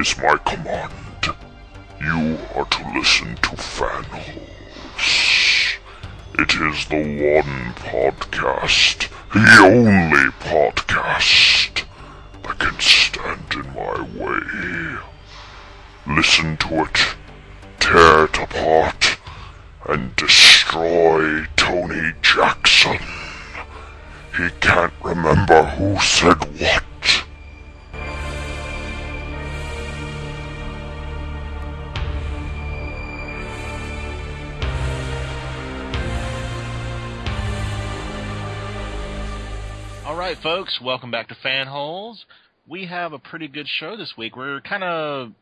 is my command. You are to listen to Fanholes. It is the one podcast, the only podcast that can stand in my way. Listen to it, tear it apart, and destroy Tony Jackson. He can't remember who said what. Right, folks, welcome back to Fanholes. We have a pretty good show this week. We're kind of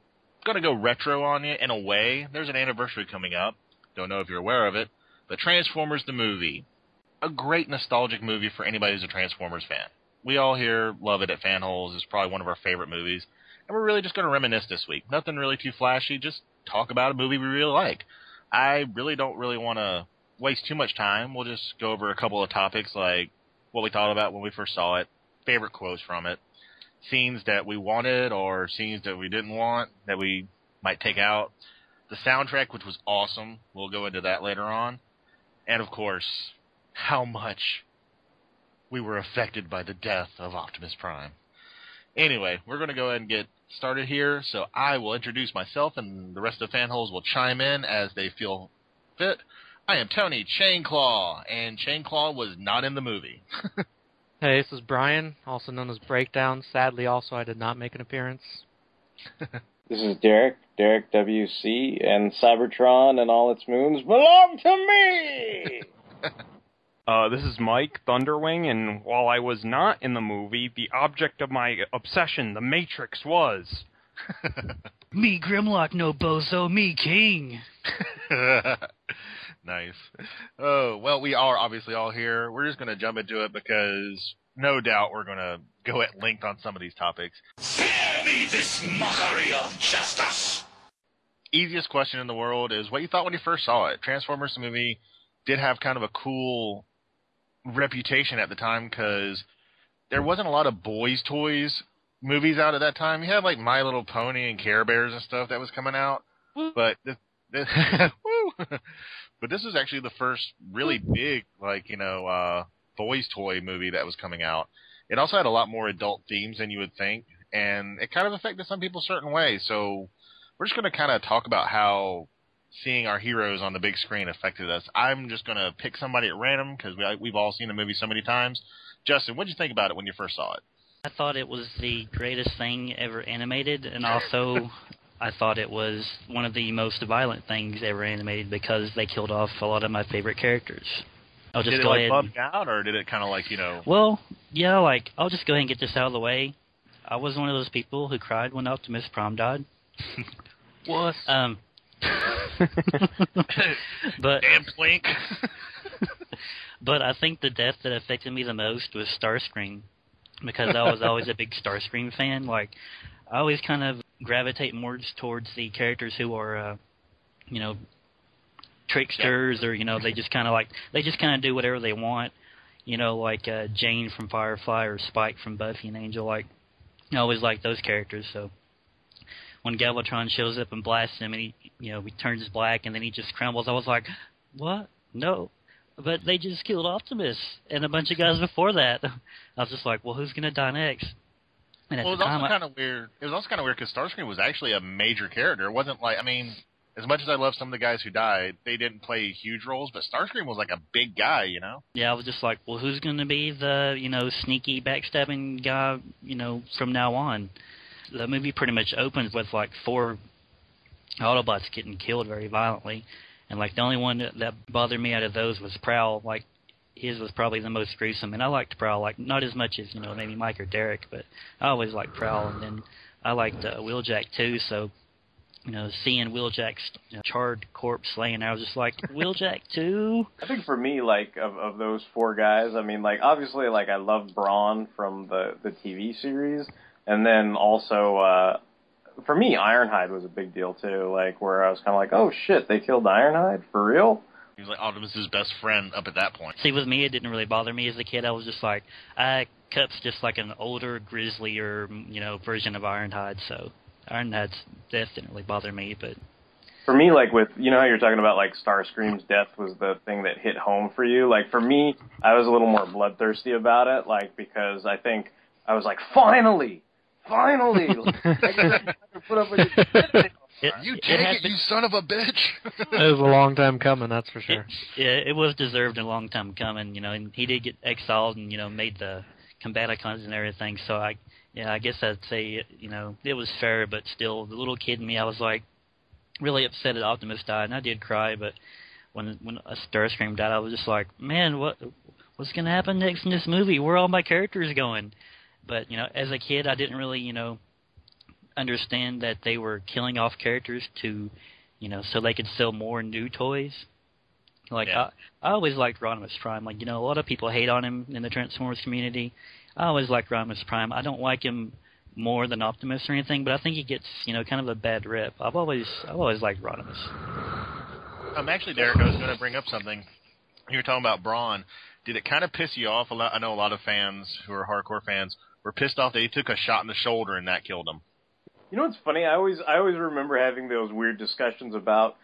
going to go retro on you in a way. There's an anniversary coming up. Don't know if you're aware of it, but Transformers the movie. A great nostalgic movie for anybody who's a Transformers fan. We all here love it at Fanholes. It's probably one of our favorite movies. And we're really just going to reminisce this week. Nothing really too flashy, just talk about a movie we really like. I really don't really want to waste too much time. We'll just go over a couple of topics like what we thought about when we first saw it, favorite quotes from it, scenes that we wanted or scenes that we didn't want that we might take out, the soundtrack, which was awesome. We'll go into that later on. And of course, how much we were affected by the death of Optimus Prime. Anyway, we're going to go ahead and get started here. So I will introduce myself, and the rest of the fanholes will chime in as they feel fit. I am Tony Chainclaw, and Chainclaw was not in the movie. Hey, this is Brian, also known as Breakdown. Sadly, also, I did not make an appearance. This is Derek, Derek WC, and Cybertron and all its moons belong to me! Uh, this is Mike Thunderwing, and while I was not in the movie, the object of my obsession, the Matrix, was. Me Grimlock no bozo, me king. Nice. Oh, well, we are obviously all here. We're just going to jump into it because no doubt we're going to go at length on some of these topics. Spare me this mockery of justice. Easiest question in the world is what you thought when you first saw it. Transformers the movie did have kind of a cool reputation at the time because there wasn't a lot of boys' toys movies out at that time. You had like My Little Pony and Care Bears and stuff that was coming out, but this, this woo, but this is actually the first really big like you know uh boys' toy movie that was coming out. It also had a lot more adult themes than you would think, and it kind of affected some people a certain ways. So we're just going to kind of talk about how seeing our heroes on the big screen affected us. I'm just going to pick somebody at random because we, we've all seen the movie so many times. Justin, what did you think about it when you first saw it? I thought it was the greatest thing ever animated, and also I thought it was one of the most violent things ever animated because they killed off a lot of my favorite characters. I'll just did it go like ahead. out, or did it kind of like you know? Well, yeah, like I'll just go ahead and get this out of the way. I was one of those people who cried when Optimus Prime died. What? Um, but Damn Plink. but I think the death that affected me the most was Starscream because I was always a big Starscream fan. Like I always kind of gravitate more towards the characters who are, uh, you know, tricksters or you know they just kind of like they just kind of do whatever they want. You know, like uh, Jayne from Firefly or Spike from Buffy and Angel. Like I always like those characters. So when Galvatron shows up and blasts him and he, you know, he turns black and then he just crumbles, I was like, what? No. But they just killed Optimus and a bunch of guys before that. I was just like, well, who's gonna die next? Well, it was time, also kind of weird. It was also kind of weird because Starscream was actually a major character. It wasn't like I mean, as much as I love some of the guys who died, they didn't play huge roles. But Starscream was like a big guy, you know. yeah, I was just like, well, who's gonna be the, you know, sneaky backstabbing guy, you know, from now on? The movie pretty much opens with like four Autobots getting killed very violently, and like the only one that, that bothered me out of those was Prowl. Like his was probably the most gruesome, and I liked Prowl. Like not as much as you know maybe Mike or Derek, but I always liked Prowl, and then I liked uh, Wheeljack too. So you know, seeing Wheeljack's you know, charred corpse laying, I was just like, Wheeljack too. I think for me, like, of, of those four guys, I mean, like, obviously, like, I love Brawn from the, the TV series, and then also, uh, for me, Ironhide was a big deal too, like, where I was kind of like, oh shit, they killed Ironhide? For real? He was like Optimus's best friend up at that point. See, with me, it didn't really bother me as a kid. I was just like, uh, Kup's just like an older, grislier, you know, version of Ironhide. So Ironhide's death didn't really bother me, but for me, like with you know how you're talking about like Starscream's death was the thing that hit home for you. Like for me, I was a little more bloodthirsty about it, like because I think I was like, finally, finally, like, I gotta put up with it. It, You take had it, been- you son of a bitch! It was a long time coming, that's for sure. yeah, it was deserved and a long time coming, you know, and he did get exiled and, you know, made the combaticons and everything, so I yeah, I guess I'd say, you know, it was fair, but still, the little kid in me, I was like, really upset that Optimus died, and I did cry, but when when a Starscream died, I was just like, man, what what's gonna happen next in this movie? Where are all my characters going? But, you know, as a kid, I didn't really, you know, understand that they were killing off characters to, you know, so they could sell more new toys. Like Yeah. I, I always liked Rodimus Prime. Like you know, a lot of people hate on him in the Transformers community. I always liked Rodimus Prime. I don't like him more than Optimus or anything, but I think he gets you know kind of a bad rep. I've always I've always liked Rodimus. Um, actually, Derek, I was going to bring up something. You were talking about Brawn. Did it kind of piss you off? A lot, I know a lot of fans who are hardcore fans were pissed off that he took a shot in the shoulder and that killed him. You know what's funny? I always I always remember having those weird discussions about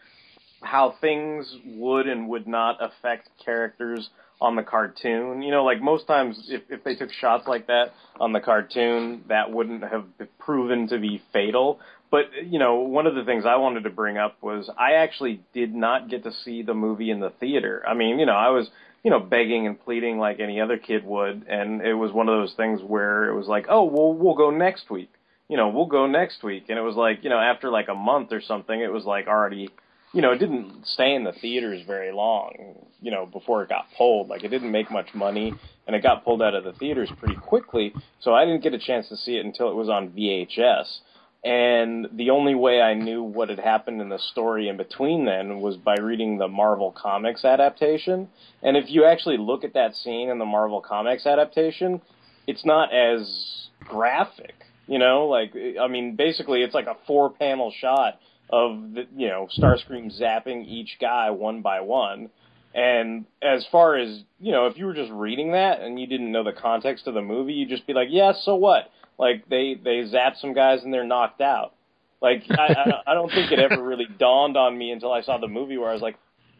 how things would and would not affect characters on the cartoon. You know, like most times if if they took shots like that on the cartoon, that wouldn't have proven to be fatal. But you know, one of the things I wanted to bring up was I actually did not get to see the movie in the theater. I mean, you know, I was you know begging and pleading like any other kid would, and it was one of those things where it was like, oh, well, we'll go next week you know, we'll go next week. And it was like, you know, after like a month or something, it was like already, you know, it didn't stay in the theaters very long, you know, before it got pulled. Like it didn't make much money and it got pulled out of the theaters pretty quickly. So I didn't get a chance to see it until it was on VHS. And the only way I knew what had happened in the story in between then was by reading the Marvel Comics adaptation. And if you actually look at that scene in the Marvel Comics adaptation, it's not as graphic. You know, like I mean, basically, it's like a four-panel shot of the you know Starscream zapping each guy one by one. And as far as you know, if you were just reading that and you didn't know the context of the movie, you'd just be like, "Yeah, so what?" Like they they zap some guys and they're knocked out. Like I, I don't- think it ever really dawned on me until I saw the movie where I was like,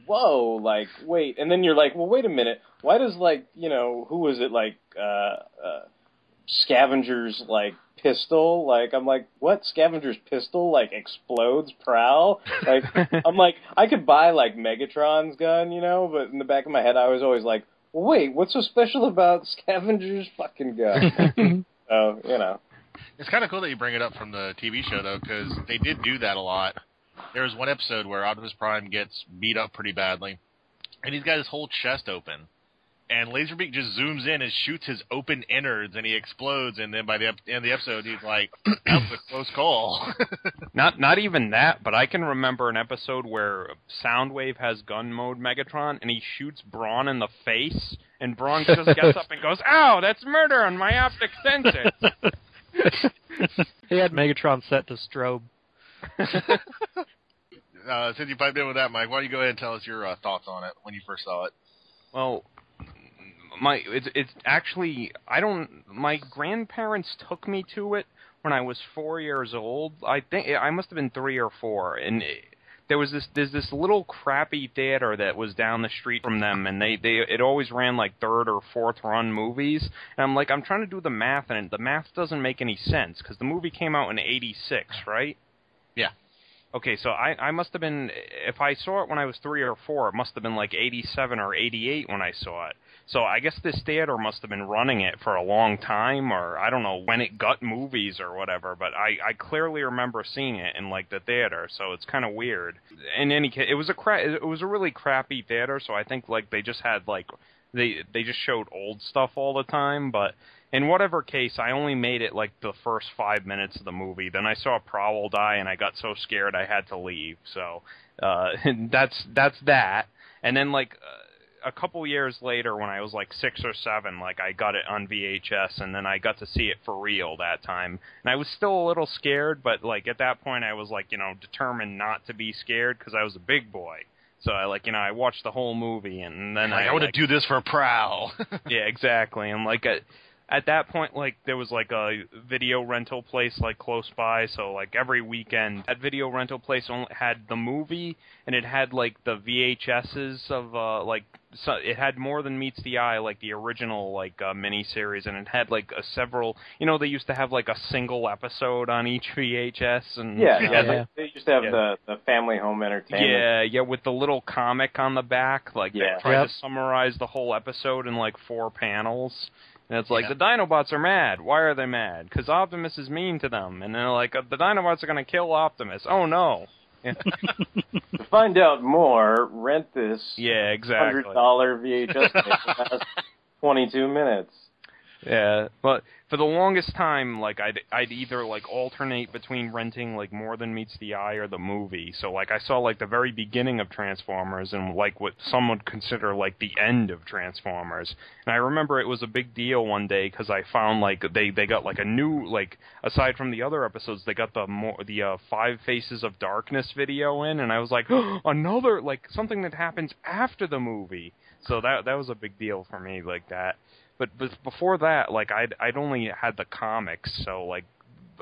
"Whoa!" Like wait, and then you're like, "Well, wait a minute. Why does like you know who was it like uh, uh, Scavenger's like pistol? Like I'm like, what? Scavenger's pistol like explodes prowl? Like I'm like, I could buy like Megatron's gun, you know, but in the back of my head, I was always like, wait, what's so special about Scavenger's fucking gun? so you know. It's kind of cool that you bring it up from the TV show though, because they did do that a lot. There was one episode where Optimus Prime gets beat up pretty badly, and he's got his whole chest open, and Laserbeak just zooms in and shoots his open innards, and he explodes. And then by the end of the episode, he's like, "That was a close call." Not not even that, but I can remember an episode where Soundwave has gun mode Megatron and he shoots Brawn in the face and Brawn just gets up and goes, Ow, that's murder on my optic sensor. he had Megatron set to strobe. uh, since you piped in with that, Mike, why don't you go ahead and tell us your uh, thoughts on it when you first saw it? Well, my it's it's actually I don't my grandparents took me to it when I was 4 years old. I think I must have been 3 or 4 and it, there was this there's this little crappy theater that was down the street from them and they they it always ran like third or fourth run movies and I'm like I'm trying to do the math and the math doesn't make any sense cuz the movie came out in 86, right? Yeah. Okay, so I I must have been if I saw it when I was 3 or 4, it must have been like 87 or 88 when I saw it. So I guess this theater must have been running it for a long time, or I don't know when it got movies or whatever. But I, I clearly remember seeing it in like the theater, so it's kind of weird. In any case, it was a cra- it was a really crappy theater, so I think like they just had like they they just showed old stuff all the time. But in whatever case, I only made it like the first five minutes of the movie. Then I saw Prowl die, and I got so scared I had to leave. So uh, that's that's that. And then like. Uh, a couple years later when I was like six or seven, like I got it on VHS and then I got to see it for real that time. And I was still a little scared, but like at that point I was like, you know, determined not to be scared because I was a big boy. So I like, you know, I watched the whole movie and then Like, I, I want like, to do this for Prowl. yeah, exactly. And like, uh, at that point, like there was like a video rental place like close by, so like every weekend, that video rental place only had the movie, and it had like the VHSs of uh like so it had more than meets the eye, like the original like uh, miniseries, and it had like a several. You know, they used to have like a single episode on each VHS, and Yeah, Yeah. yeah. They, they used to have Yeah. the the family home entertainment. Yeah, yeah, with the little comic on the back, like Yeah. they tried Yep. to summarize the whole episode in like four panels. And it's like Yeah. the Dinobots are mad. Why are they mad? Because Optimus is mean to them. And they're like, uh, the Dinobots are going to kill Optimus. Oh no. To find out more, rent this Yeah, exactly. hundred dollar VHS tape that lasts twenty two minutes. Yeah, but for the longest time, like I'd I'd either like alternate between renting like More Than Meets the Eye or the movie. So like I saw like the very beginning of Transformers and like what some would consider like the end of Transformers. And I remember it was a big deal one day because I found like they they got like a new like aside from the other episodes they got the more the uh, Five Faces of Darkness video in, and I was like another like something that happens after the movie. So that that was a big deal for me like that but but before that, like I'd I'd only had the comics, so like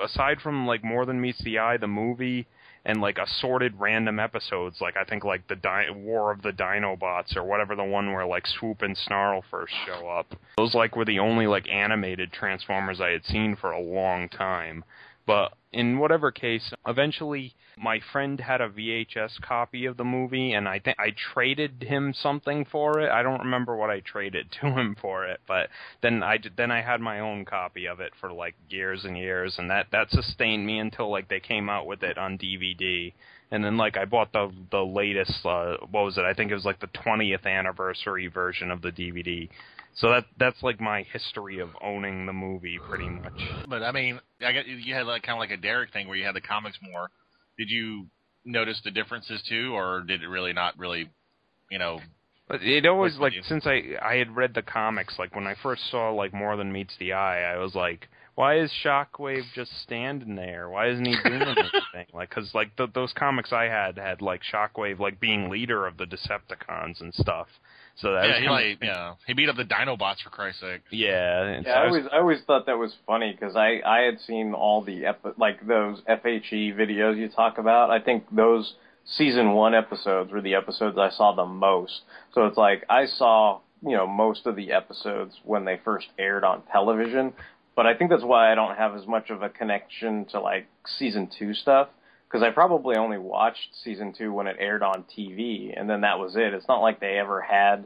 aside from like More Than Meets the Eye, the movie, and like assorted random episodes, like I think like the Di- War of the Dinobots or whatever the one where like Swoop and Snarl first show up. Those like were the only like animated Transformers I had seen for a long time. But in whatever case, eventually my friend had a VHS copy of the movie, and I think I traded him something for it. I don't remember what I traded to him for it, but then I then I had my own copy of it for like years and years, and that that sustained me until like they came out with it on DVD. And then like I bought the the latest uh what was it? I think it was like the 20th anniversary version of the DVD. So that that's like my history of owning the movie pretty much. But I mean, I got you had like kind of like a Derek thing where you had the comics more. Did you notice the differences too, or did it really not really, you know? It always like deal? since I I had read the comics, like when I first saw like More Than Meets the Eye, I was like, why is Shockwave just standing there? Why isn't he doing anything? Like, cause like th- those comics I had had like Shockwave like being leader of the Decepticons and stuff. So that Yeah, was he kinda- like yeah, he beat up the Dinobots for Christ's sake. yeah. and so Yeah, I was- always I always thought that was funny because I I had seen all the epi- like those FHE videos you talk about. I think those season one episodes were the episodes I saw the most. So it's like I saw you know most of the episodes when they first aired on television, but I think that's why I don't have as much of a connection to like season two stuff because I probably only watched season two when it aired on TV, and then that was it. It's not like they ever had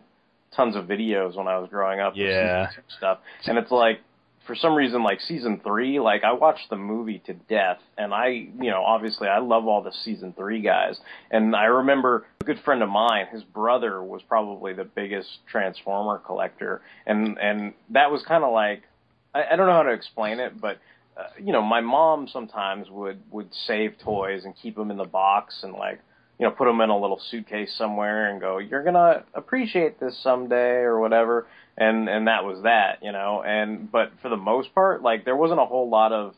tons of videos when I was growing up. Yeah. stuff, and it's like for some reason, like season three, like I watched the movie to death, and I, you know, obviously I love all the season three guys, and I remember a good friend of mine, his brother was probably the biggest Transformer collector, and and that was kind of like, I, I don't know how to explain it, but uh, you know, my mom sometimes would would save toys and keep them in the box and like, you know, put them in a little suitcase somewhere and go, you're gonna appreciate this someday or whatever, and and that was that, you know, and but for the most part, like there wasn't a whole lot of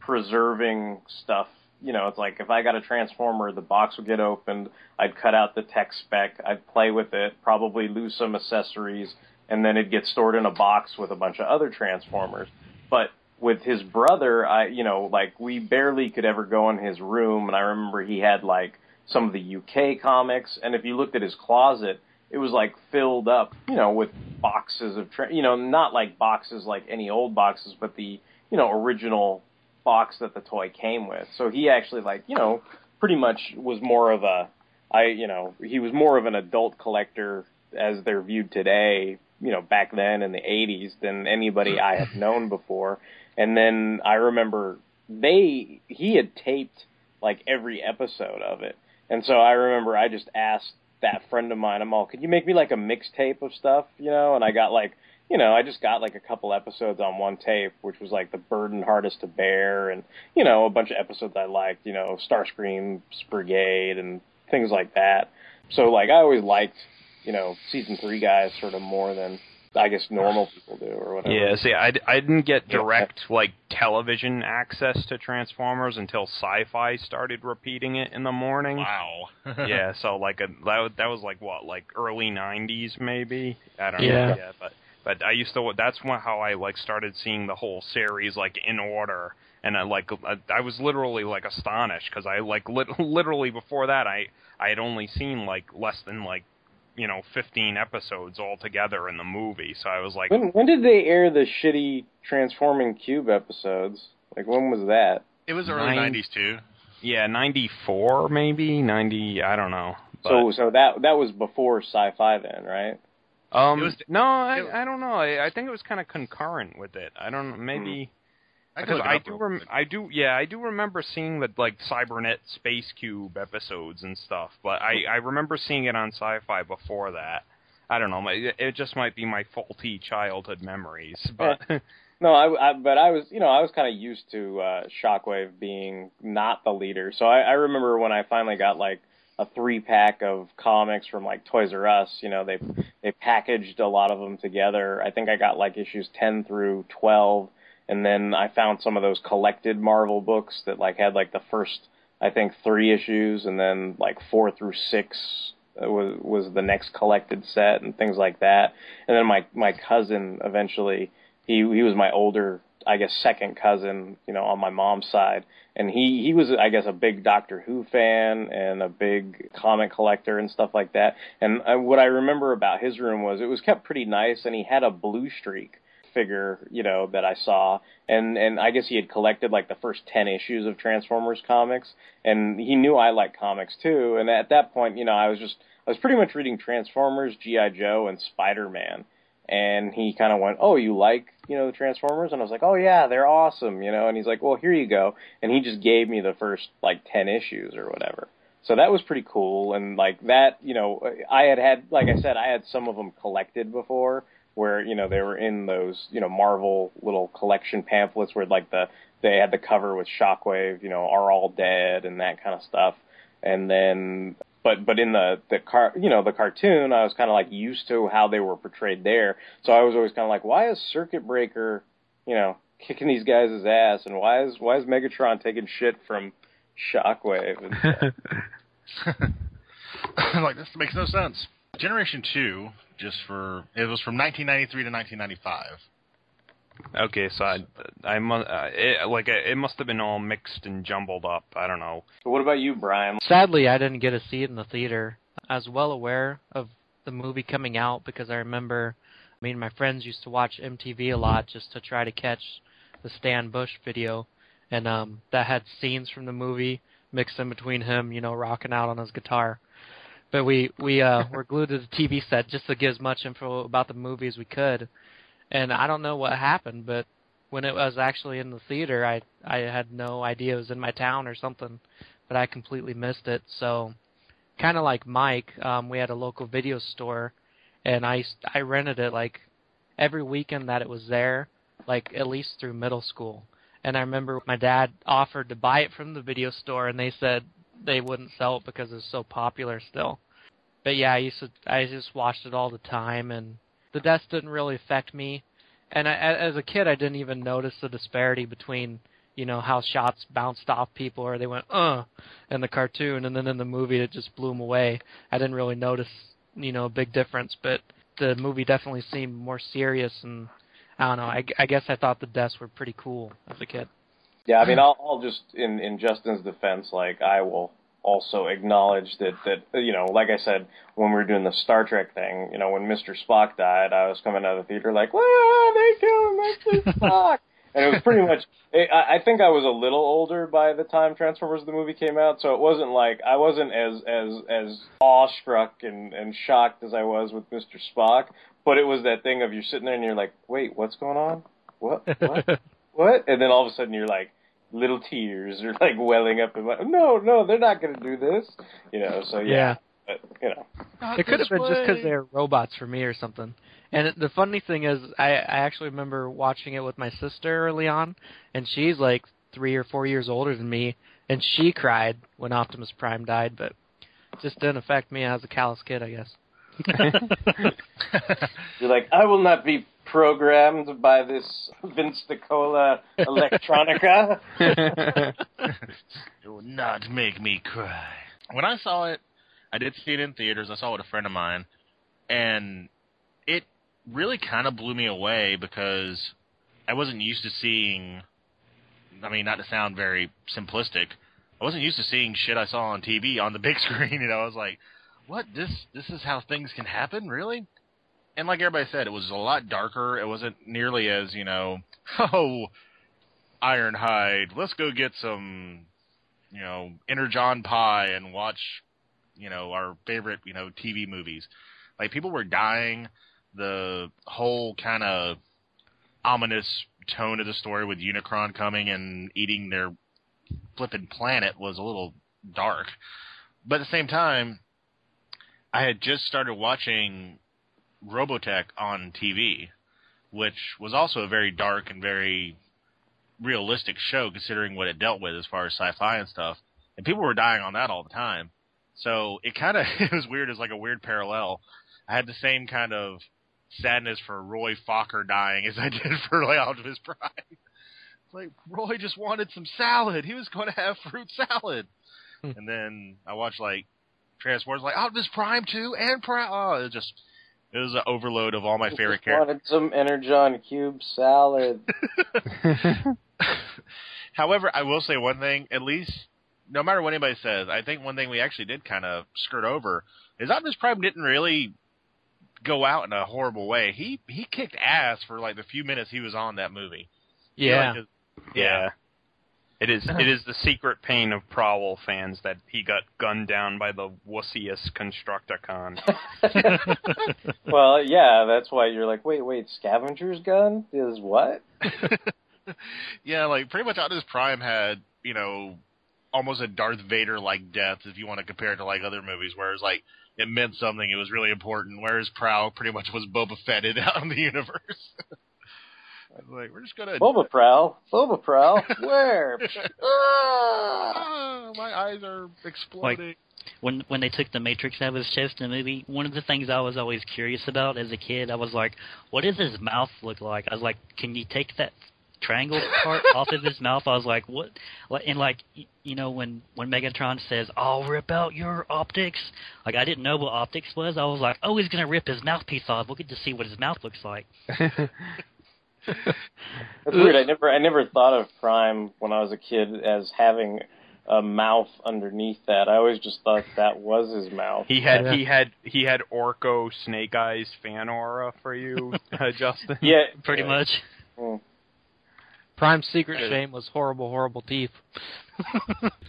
preserving stuff. You know, it's like if I got a transformer, the box would get opened, I'd cut out the tech spec, I'd play with it, probably lose some accessories, and then it'd get stored in a box with a bunch of other transformers. But with his brother, I you know, like we barely could ever go in his room, and I remember he had like some of the UK comics, and if you looked at his closet, it was like filled up, you know, with boxes of, tra- you know, not like boxes like any old boxes, but the, you know, original box that the toy came with. So he actually like, you know, pretty much was more of a, I, you know, he was more of an adult collector as they're viewed today, you know, back then in the 80s than anybody I had known before. And then I remember they, he had taped like every episode of it. And so I remember I just asked that friend of mine, I'm all, could you make me like a mixtape of stuff, you know? And I got like, you know, I just got like a couple episodes on one tape, which was like the burden hardest to bear, and you know, a bunch of episodes I liked, you know, Starscream's Brigade and things like that. So like, I always liked, you know, season three guys sort of more than I guess normal people do or whatever. Yeah, see, I, I didn't get direct like television access to Transformers until Sci-Fi started repeating it in the morning. Wow. yeah, so like a, that that was like what like early '90s maybe. I don't Yeah. know. Yeah, but But I used to. That's when, how I like started seeing the whole series like in order, and I like I, I was literally like astonished because I like lit, literally before that I I had only seen like less than like you know 15 episodes altogether in the movie. So I was like, When when did they air the shitty Transforming Cube episodes? Like when was that? It was early Nine- '90s too. yeah, 94 maybe 90. I don't know. But, So so that that was before Sci-Fi then, right? um, was- no, I I don't know. I, I think it was kind of concurrent with it. I don't know. Maybe. I Because I do, rem- I do, yeah, I do remember seeing the like Cybernet Space Cube episodes and stuff, but I I remember seeing it on Sci-Fi before that. I don't know, it, just might be my faulty childhood memories, but No, I, I but I was you know I was kind of used to uh, Shockwave being not the leader. So I, I remember when I finally got like a three pack of comics from like Toys R Us. You know they they packaged a lot of them together. I think I got like issues ten through twelve, and then I found some of those collected Marvel books that like had like the first I think three issues, and then like four through six uh, was was the next collected set and things like that. And then my my cousin eventually he he was my older I guess second cousin, you know, on my mom's side, and he he was I guess a big Doctor Who fan and a big comic collector and stuff like that. And uh, what I remember about his room was it was kept pretty nice, and he had a Bluestreak figure, you know, that I saw, and and I guess he had collected like the first ten issues of Transformers comics, and he knew I liked comics too. And at that point, you know, I was just I was pretty much reading Transformers, GI Joe, and Spider Man and he kind of went, "Oh, you like you know the Transformers?" And I was like, "Oh yeah, they're awesome," you know. And he's like, "Well, here you go," and he just gave me the first like ten issues or whatever. So that was pretty cool, and like that, you know, I had had, like I said, I had some of them collected before, where you know they were in those, you know, Marvel little collection pamphlets where like the they had the cover with Shockwave, you know, are all dead and that kind of stuff, and then but but in the the car you know the cartoon I was kind of like used to how they were portrayed there. So I was always kind of like why is Circuit Breaker you know kicking these guys' ass? And why is why is Megatron taking shit from Shockwave? And like this makes no sense. Generation Two, just for it was from 1993 to 1995. okay, so I I must uh, it, like it, it must have been all mixed and jumbled up. I don't know. so what about you Brian Sadly, I didn't get to see it in the theater. I was well aware of the movie coming out because I remember me and my friends used to watch MTV a lot just to try to catch the Stan Bush video, and um, that had scenes from the movie mixed in between him, you know, rocking out on his guitar. But we we uh, were glued to the TV set just to get as much info about the movie as we could, and I don't know what happened, but when it was actually in the theater, I I had no idea it was in my town or something, but I completely missed it. So, kind of like Mike, um, we had a local video store, and I I rented it like every weekend that it was there, like at least through middle school. And I remember my dad offered to buy it from the video store, and they said they wouldn't sell it because it's so popular still. But yeah, I used to I just watched it all the time, and the deaths didn't really affect me. And I, as a kid, I didn't even notice the disparity between you know how shots bounced off people or they went uh in the cartoon, and then in the movie it just blew them away. I didn't really notice you know a big difference, but the movie definitely seemed more serious and. I don't know. I, I guess I thought the deaths were pretty cool as a kid. Yeah I mean I'll, I'll just in in Justin's defense like I will also acknowledge that that you know like I said when we were doing the Star Trek thing you know when Mr. Spock died I was coming out of the theater like wow they killed Mr. Spock and it was pretty much I, I think I was a little older by the time Transformers the movie came out so it wasn't like I wasn't as as as awestruck and and shocked as I was with Mr. Spock but it was that thing of you're sitting there and you're like wait what's going on what what what and then all of a sudden you're like little tears are like welling up and like no no they're not going to do this you know so yeah, Yeah. But, you know It could have been just because they're robots for me or something. And the funny thing is, I, I actually remember watching it with my sister early on, and she's like three or four years older than me, and she cried when Optimus Prime died, but it just didn't affect me as a callous kid, I guess. you're like I will not be programmed by this Vince DiCola electronica Do not make me cry. When I saw it, I did see it in theaters. I saw it with a friend of mine, and it really kind of blew me away because I wasn't used to seeing. I mean, not to sound very simplistic, I wasn't used to seeing shit I saw on TV on the big screen. Know, I was like, "What? This this is how things can happen, really?" And like everybody said, it was a lot darker. It wasn't nearly as you know, oh, Ironhide, let's go get some, you know, Energon pie and watch, you know, our favorite you know TV movies. Like people were dying. The whole kind of ominous tone of the story with Unicron coming and eating their flipping planet was a little dark. But at the same time, I had just started watching Robotech on TV, which was also a very dark and very realistic show considering what it dealt with as far as sci-fi and stuff. And people were dying on that all the time. So it kind of it was weird as like a weird parallel. I had the same kind of sadness for Roy Fokker dying as I did for like Optimus Prime. It's like Roy just wanted some salad. He was going to have fruit salad. Hmm. and then I watched like Transformers, like Optimus Prime too, and Prime. Oh, it was just it was an overload of all my favorite Just characters. Wanted some Energon cube salad. However, I will say one thing. At least, no matter what anybody says, I think one thing we actually did kind of skirt over is Optimus Prime didn't really go out in a horrible way. He he kicked ass for like the few minutes he was on that movie. You know, Yeah. like, his- Yeah. It is oh. it is the secret pain of Prowl fans that he got gunned down by the wussiest Constructicon. well, yeah, that's why you're like, wait, wait, scavenger's gun is what? yeah, like pretty much Optimus Prime had you know almost a Darth Vader like death if you want to compare it to like other movies, whereas like it meant something, it was really important. Whereas Prowl pretty much was Boba Fetted out in the universe. I was like, we're just gonna. Boba Prowl, Boba Prowl, where? Ah! Ah, my eyes are exploding. when when they took the Matrix out of his chest in the movie, one of the things I was always curious about as a kid, I was like, what does his mouth look like? I was like, can you take that triangle part off of his mouth? I was like, what? And like, you know, when when Megatron says, "I'll rip out your optics," like I didn't know what optics was. I was like, oh, he's gonna rip his mouthpiece off. We'll get to see what his mouth looks like. That's weird. I never, I never thought of Prime when I was a kid as having a mouth underneath that. I always just thought that was his mouth. He had Yeah. he had he had Orko Snake Eyes fan aura for you, uh, Justin. Yeah, Pretty yeah. much. Mm. Prime's secret shame was horrible, horrible teeth.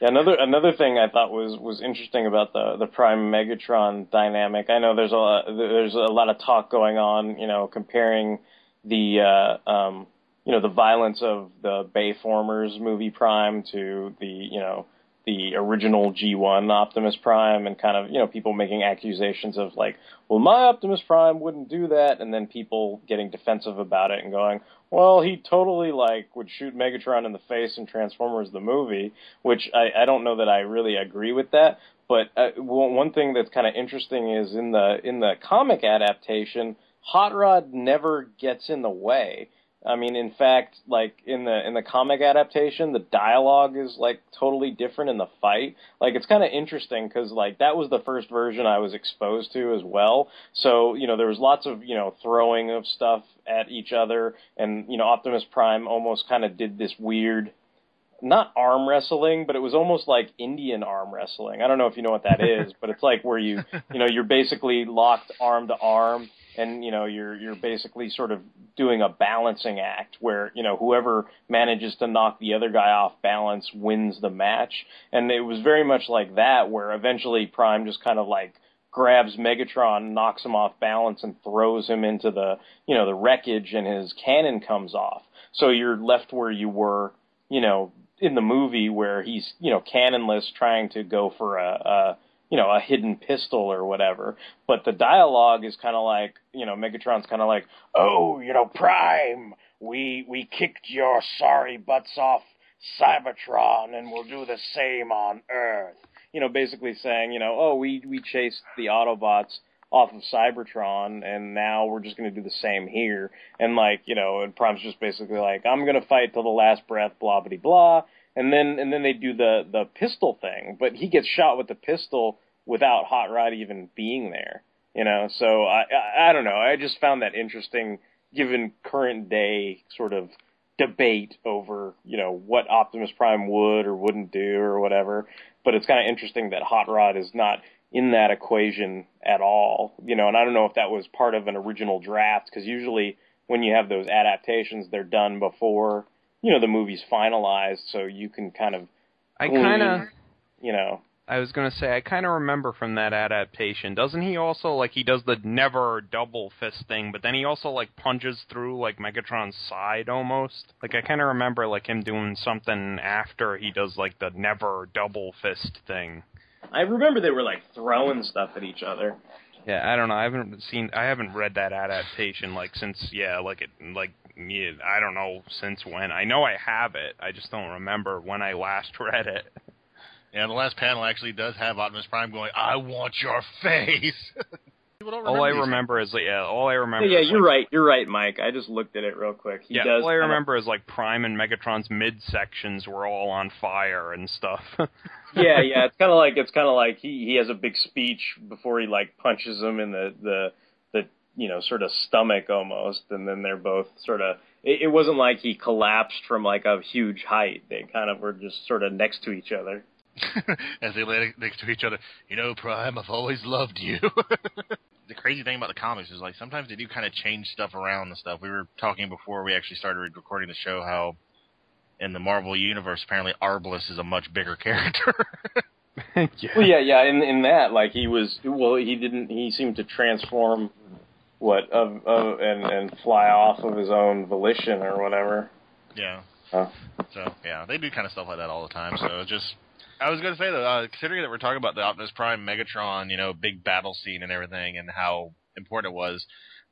Yeah, another another thing I thought was was interesting about the the Prime Megatron dynamic. I know there's a lot, there's a lot of talk going on, you know, comparing the uh, um, you know the violence of the Bayformers movie Prime to the you know the original G1 Optimus Prime, and kind of you know people making accusations of like, well, my Optimus Prime wouldn't do that, and then people getting defensive about it and going, well, he totally like would shoot Megatron in the face in Transformers the movie, which I, I don't know that I really agree with that. But uh, one one thing that's kind of interesting is in the in the comic adaptation, Hot Rod never gets in the way. I mean, in fact, like in the in the comic adaptation, the dialogue is like totally different in the fight. Like it's kind of interesting because like that was the first version I was exposed to as well. So you know there was lots of you know throwing of stuff at each other, and you know Optimus Prime almost kind of did this weird not arm wrestling, but it was almost like Indian arm wrestling. I don't know if you know what that is, but it's like where you, you know, you're basically locked arm to arm and, you know, you're, you're basically sort of doing a balancing act where, you know, whoever manages to knock the other guy off balance wins the match. And it was very much like that where eventually Prime just kind of like grabs Megatron, knocks him off balance and throws him into the, you know, the wreckage and his cannon comes off. So you're left where you were, you know, in the movie where he's you know cannonless trying to go for a, a you know a hidden pistol or whatever but the dialogue is kind of like you know megatron's kind of like oh you know prime we we kicked your sorry butts off cybertron and we'll do the same on earth you know basically saying you know oh we we chased the autobots off of Cybertron, and now we're just going to do the same here. And like, you know, and Prime's just basically like, I'm going to fight till the last breath, blah blah blah. And then and then they do the the pistol thing, but he gets shot with the pistol without Hot Rod even being there. You know, so I, I I don't know. I just found that interesting, given current day sort of debate over you know what Optimus Prime would or wouldn't do or whatever. But it's kind of interesting that Hot Rod is not in that equation at all. You know, and I don't know if that was part of an original draft because usually when you have those adaptations, they're done before you know the movie's finalized, so you can kind of I kind of. you know I was gonna say I kind of remember from that adaptation. Doesn't he also like he does the never double fist thing, but then he also like punches through like Megatron's side almost. Like I kind of remember like him doing something after he does like the never double fist thing. I remember they were like throwing stuff at each other. Yeah, I don't know. I haven't seen. I haven't read that adaptation like since. Yeah, like it. Like yeah, I don't know since when. I know I have it. I just don't remember when I last read it. Yeah, the last panel actually does have Optimus Prime going, "I want your face." People All I these remember is like, yeah. All I remember. Yeah, is, you're like, right. You're right, Mike. I just looked at it real quick. He yeah, does. all I kind of- remember is like Prime and Megatron's midsections were all on fire and stuff. yeah, yeah. It's kind of like it's kind of like he he has a big speech before he like punches him in the the the you know sort of stomach almost, and then they're both sort of. It, it wasn't like he collapsed from like a huge height. They kind of were just sort of next to each other. as they lay next to each other. You know, Prime, I've always loved you. the crazy thing about the comics is like sometimes they do kind of change stuff around and stuff. We were talking before we actually started recording the show how in the Marvel universe apparently Arbalest is a much bigger character. yeah. Well, yeah, yeah. In in that, like he was. Well, he didn't. He seemed to transform what of of and and fly off of his own volition or whatever. yeah. Huh. So yeah, they do kind of stuff like that all the time. So it's just, I was going to say though, uh, considering that we're talking about the Optimus Prime Megatron, you know, big battle scene and everything, and how important it was,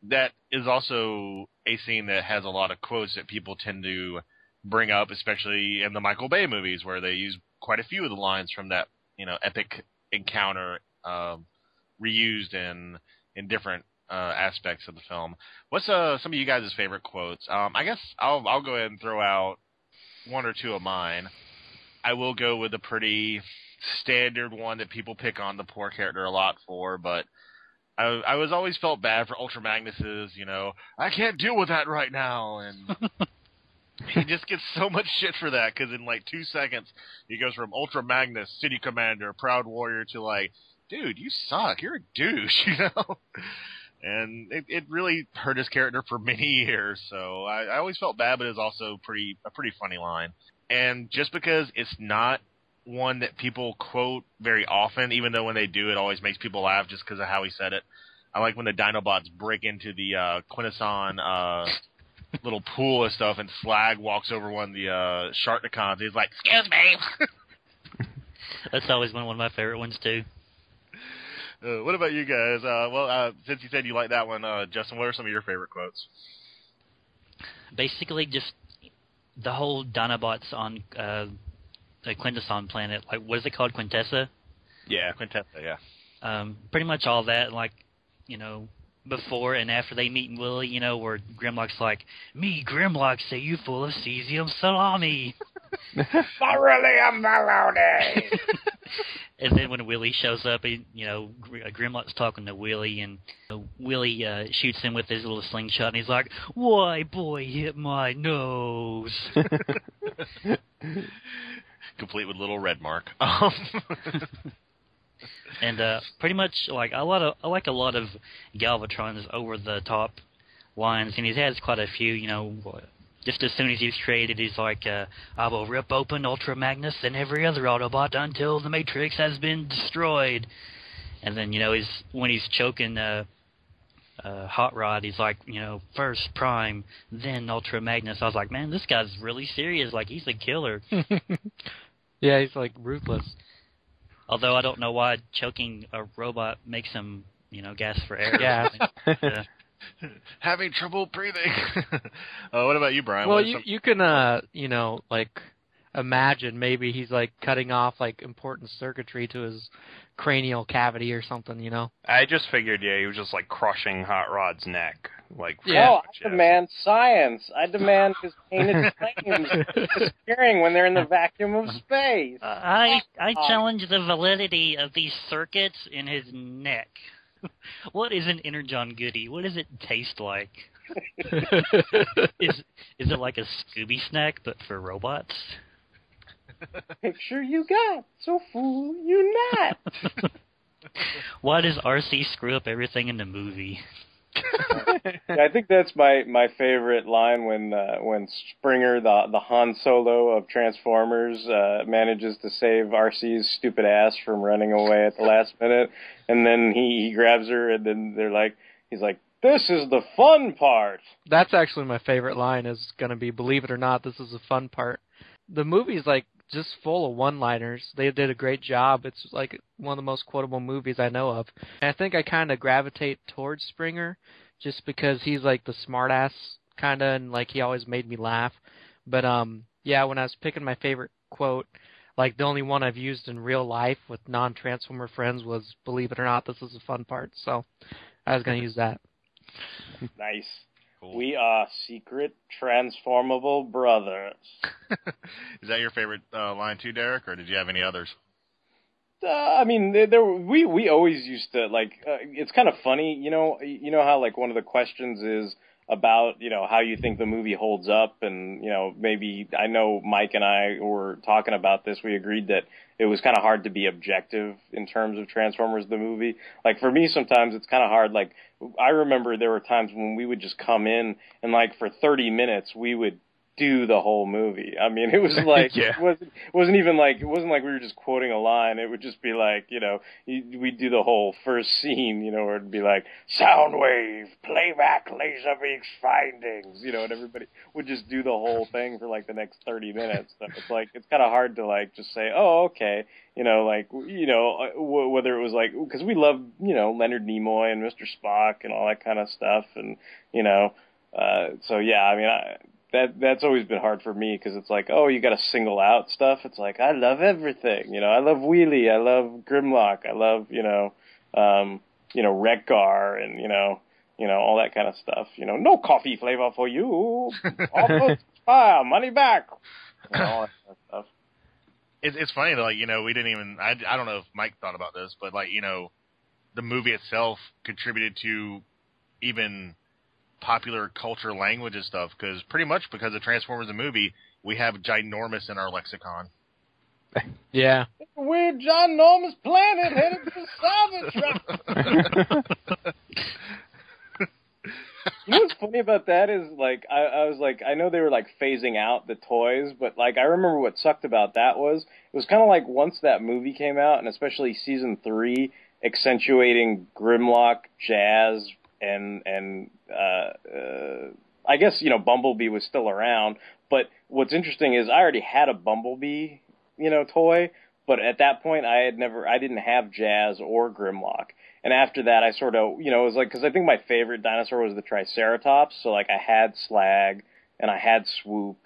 that is also a scene that has a lot of quotes that people tend to bring up, especially in the Michael Bay movies, where they use quite a few of the lines from that, you know, epic encounter um, reused in in different uh, aspects of the film. What's uh, some of you guys' favorite quotes? Um, I guess I'll I'll go ahead and throw out one or two of mine. I will go with a pretty standard one that people pick on the poor character a lot for, but I, I was always felt bad for Ultra Magnus's, you know, I can't deal with that right now, and he just gets so much shit for that because in like two seconds he goes from Ultra Magnus, City Commander, Proud Warrior to like, dude, you suck, you're a douche, you know. And it, it really hurt his character for many years. So I, I always felt bad, but it was also pretty a pretty funny line. And just because it's not one that people quote very often, even though when they do, it always makes people laugh just because of how he said it. I like when the Dinobots break into the uh, Quintesson uh, little pool and stuff, and Slag walks over one of the uh, Sharkticons. He's like, "Excuse me." That's always been one of my favorite ones too. Uh, what about you guys? Uh, well, uh, since you said you like that one, uh, Justin, what are some of your favorite quotes? Basically, just the whole Dinobots on uh, the Quintesson planet. Like, what is it called? Quintessa. Yeah, Quintessa. Yeah. Um, pretty much all that. Like, you know, before and after they meet and Wheelie, you know, where Grimlock's like, "Me, Grimlock, say you full of cesium salami." Beryllium Maloney. And then when Wheelie shows up, he, you know, uh, Grimlock's talking to Wheelie, and uh, Wheelie uh, shoots him with his little slingshot, and he's like, "Why, boy, hit my nose." Complete with little red mark. And uh, pretty much like a lot of I like a lot of Galvatron's over the top lines, and he has quite a few. You know, just as soon as he's created, he's like, uh, "I will rip open Ultra Magnus and every other Autobot until the Matrix has been destroyed." And then you know, he's when he's choking. Uh, uh, Hot Rod, he's like, you know, first Prime, then Ultra Magnus. I was like, man, this guy's really serious. Like, he's a killer. yeah, he's like ruthless. Although I don't know why choking a robot makes him, you know, gas for air. Gas. yeah. having trouble breathing. uh, what about you, Brian? well, you some- you can uh you know like imagine maybe he's like cutting off like important circuitry to his cranial cavity or something. You know. I just figured, yeah, he was just like crushing Hot Rod's neck, like Yeah. Oh, I demand science. I demand his painted flames disappearing when they're in the vacuum of space. Uh, I I uh, challenge the validity of these circuits in his neck. what is an Energon goodie? What does it taste like? is is it like a Scooby snack but for robots? Picture you got, so fool you not. Why does Arcee screw up everything in the movie? I think that's my my favorite line when uh, when Springer, the the Han Solo of Transformers, uh, manages to save Arcee's stupid ass from running away at the last minute, and then he he grabs her, and then they're like, he's like, "This is the fun part." That's actually my favorite line. Is going to be, "Believe it or not, this is the fun part." The movie's like just full of one-liners. They did a great job. It's like one of the most quotable movies I know of. And I think I kind of gravitate towards Springer just because he's like the smartass kind of and like he always made me laugh. But um yeah, when I was picking my favorite quote, like the only one I've used in real life with non-transformer friends was believe it or not, this is the fun part. So I was going to use that. Nice. Cool. We are secret transformable brothers. Is that your favorite uh, line too, Derek, or did you have any others? Uh, I mean, there, there we we always used to like. Uh, it's kind of funny, you know. You know how like one of the questions is about you know how you think the movie holds up, and you know maybe I know Mike and I were talking about this. We agreed that it was kind of hard to be objective in terms of Transformers the movie. Like for me, sometimes it's kind of hard. Like I remember there were times when we would just come in and like for 30 minutes we would do the whole movie. I mean, it was like Yeah. it wasn't wasn't even like it wasn't like we were just quoting a line. It would just be like you know we'd do the whole first scene, you know, where it'd be like Soundwave, playback, Laserbeak's findings, you know, and everybody would just do the whole thing for like the next 30 minutes. So it's like it's kind of hard to like just say, oh okay, you know, like you know uh, w- whether it was like because we love you know Leonard Nimoy and Mr. Spock and all that kind of stuff, and you know, uh, so yeah, I mean I that that's always been hard for me because it's like, oh, you got to single out stuff. It's like I love everything, you know. I love Wheelie, I love Grimlock, I love you know, um, you know Wreck-Gar, and you know, you know all that kind of stuff. You know, no coffee flavor for you. Almost fire, money back. You know, all that kind of stuff. It's it's funny though, like you know, we didn't even. I I don't know if Mike thought about this, but like you know, the movie itself contributed to even popular culture language and stuff because pretty much because of Transformers the movie, we have ginormous in our lexicon. Yeah. We're John Norman's planet headed to Cybertron. You know what's funny about that is like I, I was like I know they were like phasing out the toys, but like I remember what sucked about that was it was kind of like once that movie came out, and especially season three, accentuating Grimlock, Jazz, and and uh, uh, I guess you know Bumblebee was still around. But what's interesting is I already had a Bumblebee, you know, toy, but at that point I had never I didn't have Jazz or Grimlock. And after that, I sort of, you know, it was like, because I think my favorite dinosaur was the Triceratops. So, like, I had Slag, and I had Swoop,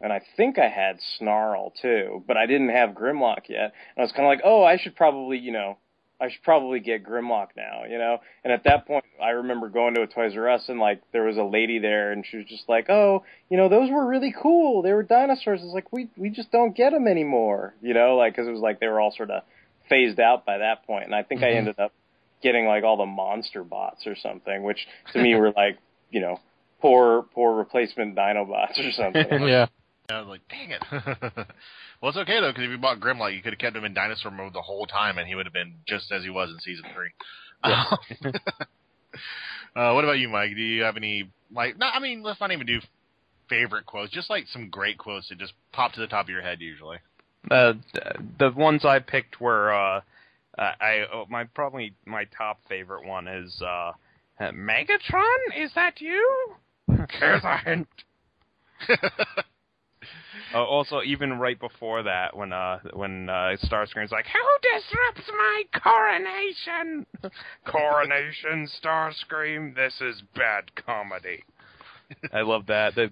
and I think I had Snarl, too. But I didn't have Grimlock yet. And I was kind of like, oh, I should probably, you know, I should probably get Grimlock now, you know? And at that point, I remember going to a Toys R Us, and, like, there was a lady there, and she was just like, oh, you know, those were really cool. They were dinosaurs. It's like, we, we just don't get them anymore, you know? Like, because it was like they were all sort of phased out by that point. And I think I Mhm. ended up getting like all the monster bots or something, which to me were like, you know, poor poor replacement Dinobots or something. yeah. I was like, dang it. well, it's okay though because if you bought Grimlock, you could have kept him in dinosaur mode the whole time, and he would have been just as he was in season three. Yeah. uh, what about you, Mike? Do you have any like? No, I mean, let's not even do favorite quotes. Just like some great quotes that just pop to the top of your head usually. Uh, the ones I picked were uh, I oh, my probably my top favorite one is uh, uh, Megatron. Is that you? Here's a hint. Uh, also, even right before that, when uh when uh, Starscream's like, "Who disrupts my coronation?" coronation, Starscream. This is bad comedy. I love that. The,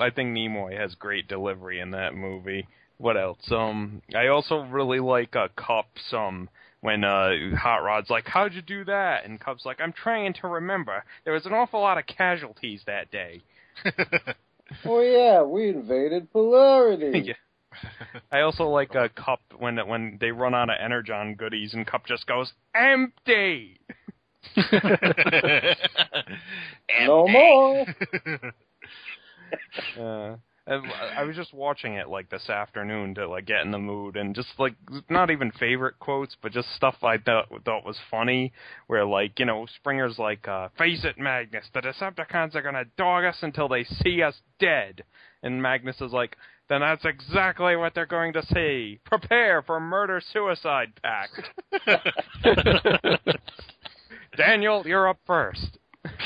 I think Nimoy has great delivery in that movie. What else? Um, I also really like uh, Kup's. Um, when uh, Hot Rod's like, "How'd you do that?" and Kup's like, "I'm trying to remember. There was an awful lot of casualties that day." oh yeah, we invaded polarity. Yeah. I also like uh, Kup when when they run out of Energon goodies and Kup just goes empty. No more. Uh, and I was just watching it like this afternoon to like get in the mood and just like not even favorite quotes, but just stuff I thought thought was funny. Where like you know Springer's like, uh, "Face it, Magnus, the Decepticons are gonna dog us until they see us dead," and Magnus is like, "Then that's exactly what they're going to see. Prepare for murder suicide pact." Daniel, you're up first.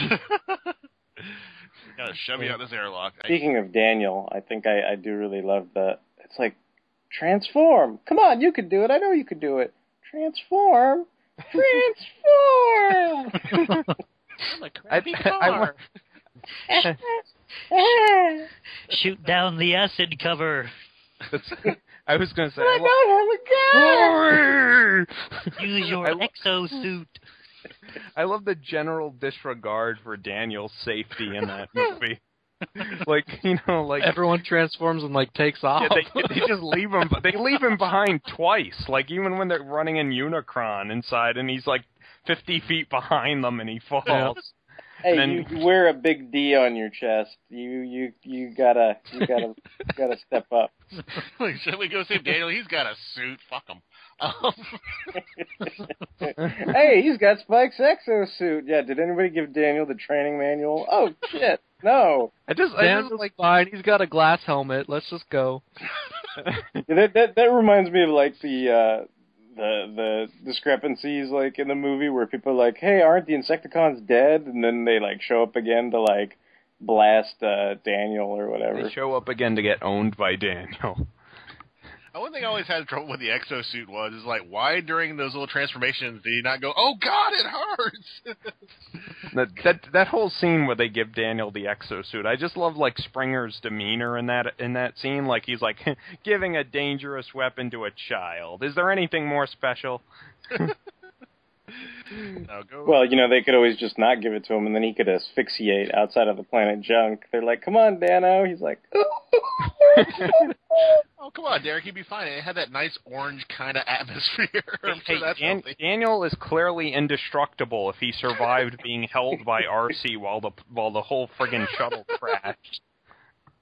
Gotta shove you out this airlock. I- Speaking of Daniel, I think I, I do really love the. It's like transform. Come on, you could do it. I know you could do it. Transform. Transform. I'm a I, crappy I, car. Shoot down the acid cover. I was gonna say. Oh I don't have a gun. Use your I- exosuit. I love the general disregard for Daniel's safety in that movie. like you know, like Everyone transforms and like takes off. yeah, they, they just leave him. They leave him behind twice. Like even when they're running in Unicron inside, and he's like fifty feet behind them, and he falls. Hey, And then- you, you wear a big D on your chest. You you you gotta you gotta you gotta step up. Like, should we go save Daniel? He's got a suit. Fuck him. Um, hey, he's got Spike's exosuit. Yeah, did anybody give Daniel the training manual? Oh shit, no. I just, I just like fine. He's got a glass helmet. Let's just go. Yeah, that that that reminds me of like the uh the the discrepancies like in the movie where people are like, "Hey, aren't the Insecticons dead?" and then they like show up again to like blast uh Daniel or whatever. they show up again to get owned by Daniel. One thing I always had trouble with the exosuit was is like why during those little transformations did he not go, "Oh God, it hurts"? That that that whole scene where they give Daniel the exosuit, I just love like Springer's demeanor in that in that scene. Like he's like giving a dangerous weapon to a child. Is there anything more special? Hmm. now go. Well, you know, they could always just not give it to him, and then he could asphyxiate outside of the planet junk. They're like, "Come on, Dano." He's like, oh come on, Derek, he'd be fine. It had that nice orange kind of atmosphere. I'm Hey, sure Dan- Daniel is clearly indestructible if he survived being held by Arcee while the while the whole friggin' shuttle crashed.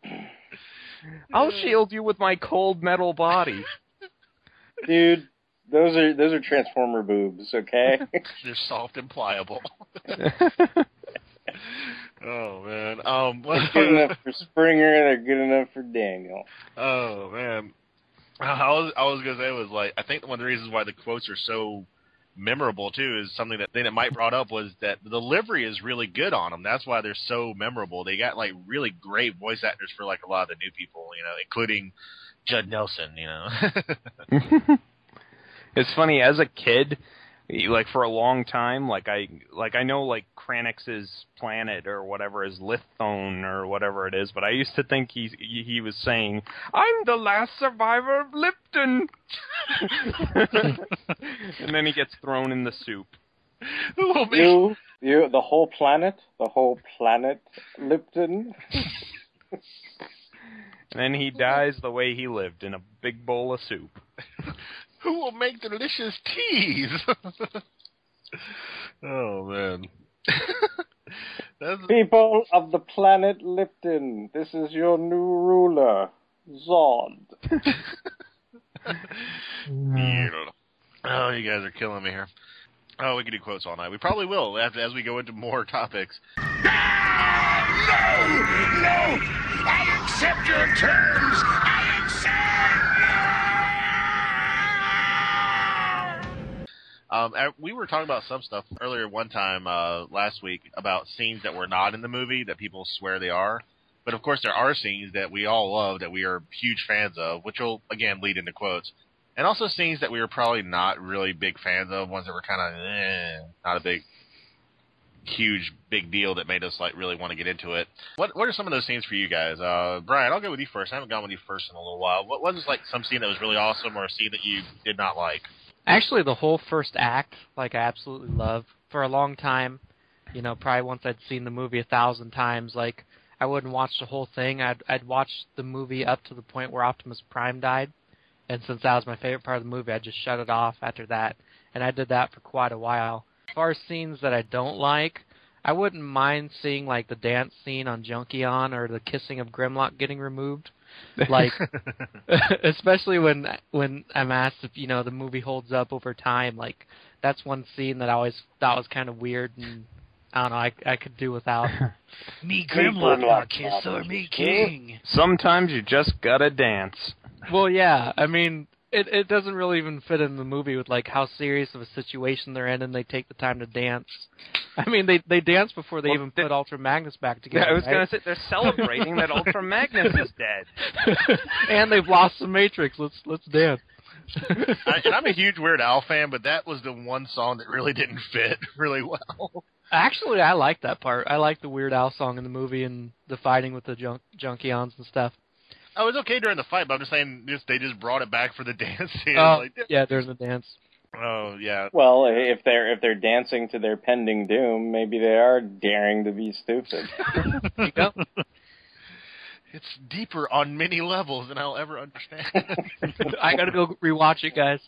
I'll shield you with my cold metal body. "Dude, those are those are Transformer boobs, okay?" They're soft and pliable. oh man. Um. they're good enough for Springer. They're good enough for Daniel. Oh man, I was I was gonna say was like I think one of the reasons why the quotes are so memorable too is something that thing that Mike brought up was that the delivery is really good on them. That's why they're so memorable. They got like really great voice actors for like a lot of the new people, you know, including Judd Nelson. You know. it's funny as a kid like for a long time like i like i know like Kranix's planet or whatever is Lithone or whatever it is but i used to think he he was saying i'm the last survivor of lipton. And then he gets thrown in the soup. Who will make You, you, the whole planet, the whole planet, Lipton. and then he dies the way he lived in a big bowl of soup who will make delicious teas? oh man. People of the planet Lipton, this is your new ruler, Zod. Oh, you guys are killing me here. Oh, we could do quotes all night. We probably will as, as we go into more topics. Ah, no! No! I accept your terms! I accept! Um, we were talking about some stuff earlier one time uh, last week about scenes that were not in the movie that people swear they are. But of course, there are scenes that we all love that we are huge fans of, which will again lead into quotes, and also scenes that we were probably not really big fans of, ones that were kind of eh, not a big, huge, big deal that made us like really want to get into it. What What are some of those scenes for you guys? Uh, Brian, I'll go with you first. I haven't gone with you first in a little while. What was like some scene that was really awesome, or a scene that you did not like? Actually, the whole first act, like I absolutely love. For a long time, you know, probably once I'd seen the movie a thousand times, like I wouldn't watch the whole thing. I'd I'd watch the movie up to the point where Optimus Prime died, and since that was my favorite part of the movie, I just shut it off after that. And I did that for quite a while. As far as scenes that I don't like, I wouldn't mind seeing like the dance scene on Junkion or the kissing of Grimlock getting removed. Like, especially when when I'm asked if you know the movie holds up over time. Like, that's one scene that I always thought was kind of weird, and I don't know. I I could do without. Me Grimlock Grimlock, not not kiss or me king. Sometimes you just gotta dance. well, yeah. I mean, it it doesn't really even fit in the movie with like how serious of a situation they're in, and they take the time to dance. I mean, they they dance before they Well, even they- put Ultra Magnus back together. Yeah. I was right? gonna say they're celebrating that Ultra Magnus is dead. and they've lost the Matrix. Let's let's dance. I, and I'm a huge Weird Al fan, but that was the one song that really didn't fit really well. Actually, I like that part. I like the Weird Al song in the movie and the fighting with the junk junkions and stuff. I was okay during the fight, but I'm just saying, just they just brought it back for the dance scene. Oh, like, yeah, there's the dance. oh yeah, Well, if they're if they're dancing to their pending doom, maybe they are daring to be stupid. There it's deeper on many levels than I'll ever understand. I gotta go rewatch it, guys.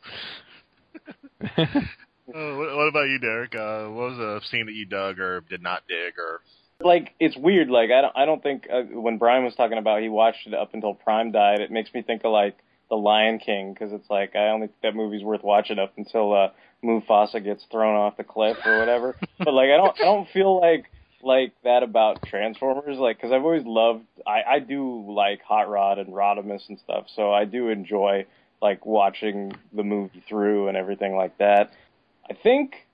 Oh, what, what about you, Derek? Uh, what was a scene that you dug or did not dig? Or like it's weird. Like I don't I don't think uh, when Brian was talking about he watched it up until Prime died, it makes me think of like The Lion King because it's like I only think that movie's worth watching up until uh, Mufasa gets thrown off the cliff or whatever. but like I don't I don't feel like like that about Transformers. Like because I've always loved I I do like Hot Rod and Rodimus and stuff, so I do enjoy like watching the movie through and everything like that. I think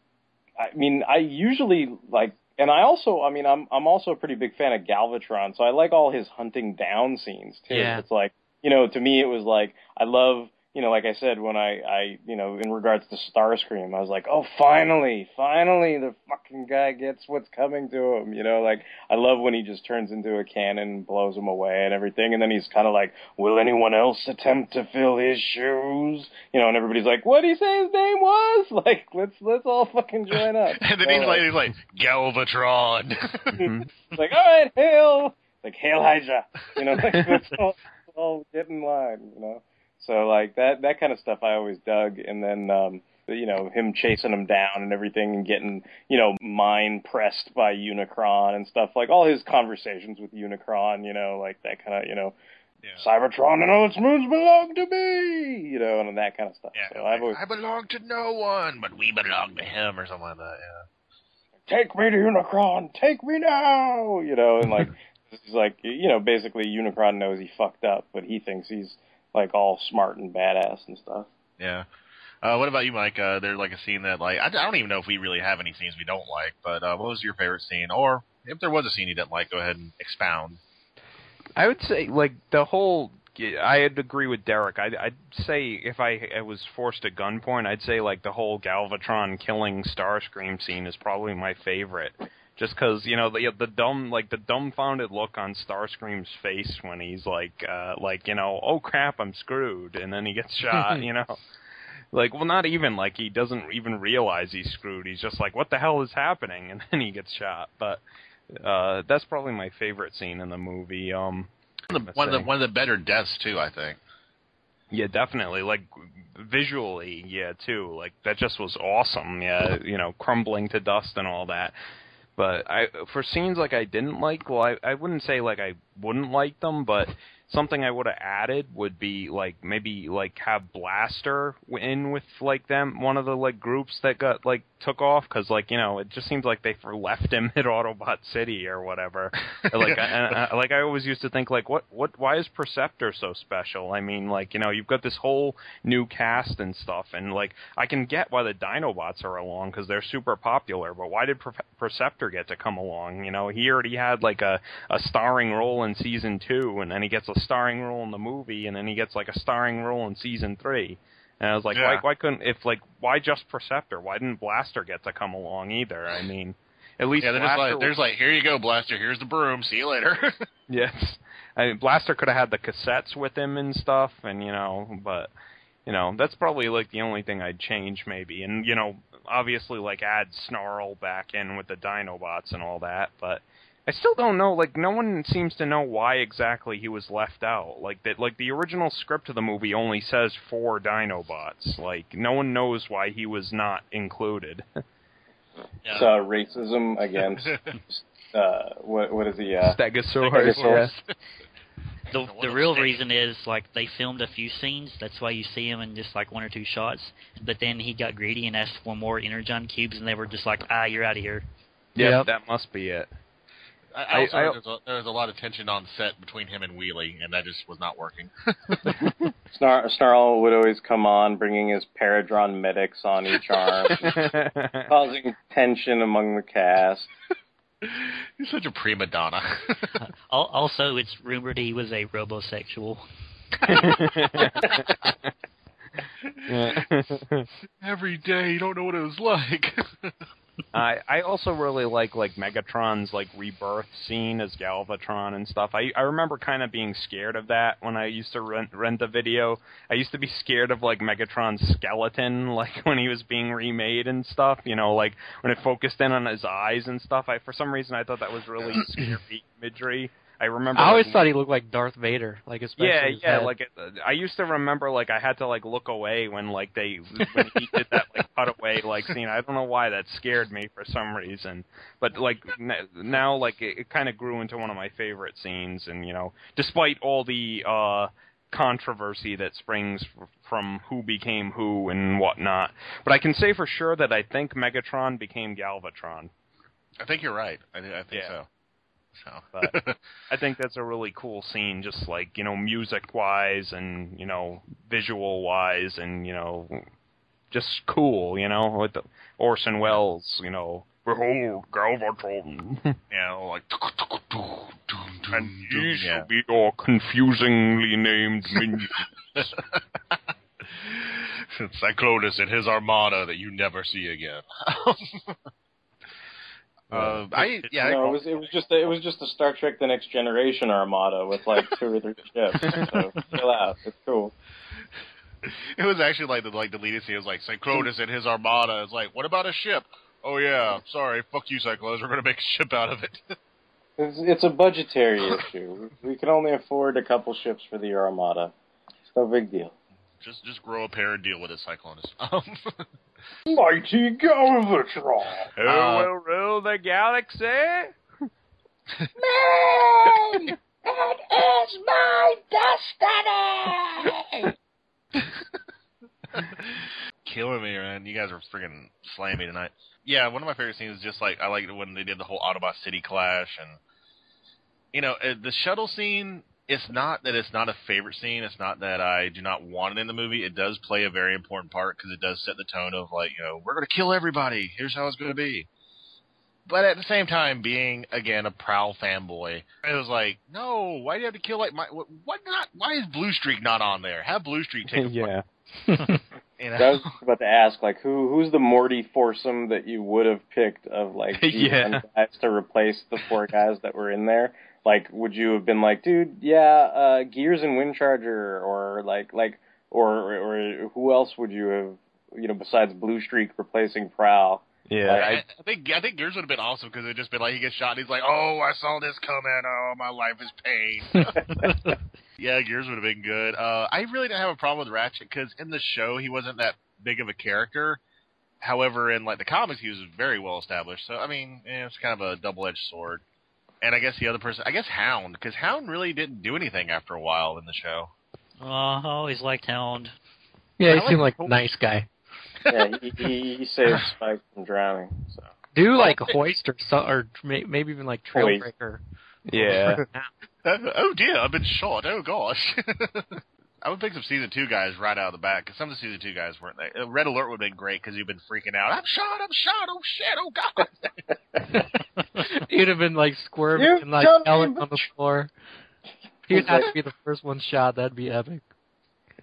I mean, I usually like, and I also, I mean, I'm I'm also a pretty big fan of Galvatron, so I like all his hunting down scenes too. Yeah. It's like, you know, to me, it was like I love, you know, like I said when I, I, you know, in regards to Starscream, I was like, oh, finally, finally, the fucking guy gets what's coming to him. You know, like I love when he just turns into a cannon and blows him away and everything, and then he's kind of like, will anyone else attempt to fill his shoes? You know, and everybody's like, what did he say his name was? Like, let's let's all fucking join up. and then So, he's like, he's like Galvatron. like, all right, hail, like hail Hydra, you know, like let's all, let's all get in line, you know. So like that that kind of stuff I always dug, and then um, you know him chasing him down and everything, and getting you know mind pressed by Unicron and stuff like all his conversations with Unicron, you know, like that kind of you know. Cybertron and all its moons belong to me, you know, and that kind of stuff. yeah, so like, always I belong to no one, but we belong to him, or something like that. Yeah. take me to Unicron, take me now, you know, and like he's like you know basically Unicron knows he fucked up, but he thinks he's like all smart and badass and stuff. Yeah. Uh, what about you, Mike? Uh, there's like a scene that like I, I don't even know if we really have any scenes we don't like, but uh, what was your favorite scene? Or if there was a scene you didn't like, go ahead and expound. I would say like the whole. I'd agree with Derek. I'd, I'd say if I, I was forced at gunpoint, I'd say like the whole Galvatron killing Starscream scene is probably my favorite. Just because you know the the dumb like the dumbfounded look on Starscream's face when he's like uh like you know oh crap I'm screwed and then he gets shot you know? Like well not even like he doesn't even realize he's screwed. He's just like what the hell is happening? And then he gets shot. But uh that's probably my favorite scene in the movie um One of the, one of the one of the better deaths too, I think. yeah definitely. Like visually yeah too. Like that just was awesome. Yeah you know crumbling to dust and all that but I for scenes like I didn't like well I I wouldn't say like I wouldn't like them but something I would have added would be like maybe like have Blaster in with like them one of the like groups that got like took off because like you know it just seems like they left him at Autobot City or whatever. like I, I, uh, like I always used to think like what what why is Perceptor so special? I mean like you know you've got this whole new cast and stuff and like I can get why the Dinobots are along because they're super popular, but why did Per- Perceptor get to come along? You know he already had like a a starring role in season two and then he gets a starring role in the movie and then he gets like a starring role in season three. And I was like, why Yeah. why couldn't if like why just Perceptor? Why didn't Blaster get to come along either? I mean, at least Yeah, Blaster like, there's like, here you go, Blaster. Here's the broom. See you later. Yes. I mean, Blaster could have had the cassettes with him and stuff, and you know, but you know, that's probably like the only thing I'd change maybe, and you know, obviously like add Snarl back in with the Dinobots and all that, but I still don't know. Like, no one seems to know why exactly he was left out. Like that, like the original script of the movie only says four Dinobots. Like, no one knows why he was not included. Yeah. uh, racism against uh, what what is he? Uh, Stegosaurus. Stegosaurus. yeah. The One the of real reason is like they filmed a few scenes. That's why you see him in just like one or two shots. But then he got greedy and asked for more energon cubes, and they were just like, ah, you're out of here. Yeah, Yep. that must be it. I, I- also I- heard there's, a, there's a lot of tension on set between him and Wheelie, and that just was not working. Snar- Snarl would always come on, bringing his Paradron medics on each arm, causing tension among the cast. He's such a prima donna. Also, it's rumored he was a robosexual. Every day, you don't know what it was like. I I also really like like Megatron's like rebirth scene as Galvatron and stuff. I I remember kind of being scared of that when I used to rent rent a video. I used to be scared of like Megatron's skeleton, like when he was being remade and stuff. You know, like when it focused in on his eyes and stuff. I for some reason I thought that was really scary imagery. I remember. I always like, thought he looked like Darth Vader, like especially yeah, his yeah. head. Like it, I used to remember, like I had to like look away when like they when he did that like cutaway like scene. I don't know why that scared me for some reason, but like n- now like it, it kind of grew into one of my favorite scenes. And you know, despite all the uh controversy that springs f- from who became who and whatnot, but I can say for sure that I think Megatron became Galvatron. I think you're right. I, I think Yeah. so. So, But- I think that's a really cool scene, just like you know, music wise and you know, visual wise, and you know, just cool. You know, with the Orson Welles, you know, behold Galvatron, you know, like and ye yeah. shall be your confusingly named minion. Cyclonus and his armada that you never see again. uh, I yeah, no, I- it was it was just a, it was just a Star Trek: The Next Generation armada with like two or three ships. So chill out, it's cool. it was actually like the like the leading scene was like Cyclonus and his armada. It's like, what about a ship? Oh yeah, sorry, fuck you, Cyclonus. We're gonna make a ship out of it. It's, it's a budgetary issue. We can only afford a couple ships for the armada. It's no big deal. just just grow a pair and deal with it, Cyclonus. Um, Mighty Galvatron. Who Uh, will rule the galaxy? Man, it is my destiny. killing me, man. You guys are freaking slaying me tonight. Yeah, one of my favorite scenes is just like I liked it when they did the whole Autobot City clash, and you know uh, the shuttle scene. It's not that it's not a favorite scene. It's not that I do not want it in the movie. It does play a very important part because it does set the tone of like you know we're going to kill everybody. Here's how it's going to be. But at the same time, being again a Prowl fanboy, it was like, no, why do you have to kill like my what? what not? Why is Bluestreak not on there? Have Bluestreak take a yeah. You know? I was about to ask, like, who who's the Morty foursome that you would have picked of like these Yeah. young guys to replace the four guys that were in there? Like, would you have been like, dude, yeah, uh, Gears and Windcharger, or like, like, or or who else would you have, you know, besides Bluestreak replacing Prowl? Yeah. I, I, I think I think Gears would have been awesome because it'd just been like he gets shot and he's like, "Oh, I saw this coming. Oh, my life is pain." yeah, Gears would have been good. Uh, I really didn't have a problem with Ratchet because in the show he wasn't that big of a character. However, in like the comics, he was very well established. So I mean, eh, it's kind of a double-edged sword. And I guess the other person, I guess Hound, because Hound really didn't do anything after a while in the show. Oh, I always liked Hound. yeah, he like seemed like a nice guy. yeah, he, he, he saved Spike from drowning. So Do like Hoist or so, or may- maybe even like Hoist. Trailbreaker. yeah. oh dear, I've been shot. Oh gosh. I would pick some season two guys right out of the bat because some of the season two guys weren't there. Uh, Red Alert would have been great because you've been freaking out. I'm shot. I'm shot. Oh shit. Oh god. You'd have been like squirming You and like jumped yelling on the floor. He'd have to be the first one shot. That'd be epic.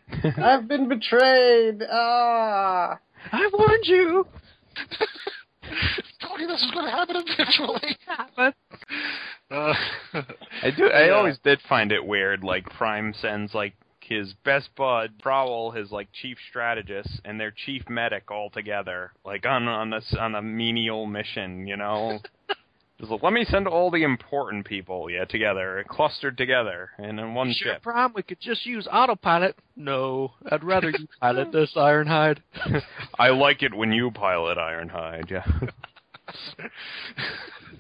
I've been betrayed. Ah. I warned you. Told you this was going to happen eventually. But Uh, I do. I Yeah. always did find it weird. Like Prime sends like his best bud Prowl, his like chief strategist, and their chief medic all together, like on on this on a menial mission. You know, just like, let me send all the important people, yeah, together, clustered together, and in one sure, ship. Prom, we could just use autopilot. No, I'd rather you pilot this Ironhide. I like it when you pilot Ironhide. Yeah.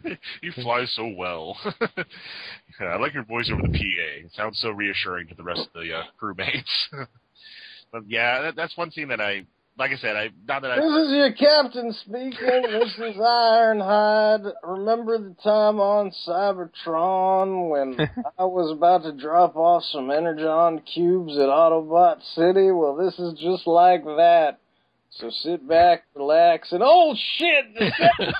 you fly so well. yeah, I like your voice over the PA. It sounds so reassuring to the rest of the uh, crewmates. but yeah, that, that's one scene that I, like I said, I not that I. This is your captain speaking. This is Ironhide. Remember the time on Cybertron when I was about to drop off some Energon cubes at Autobot City? Well, this is just like that. So sit back, relax, and oh shit! The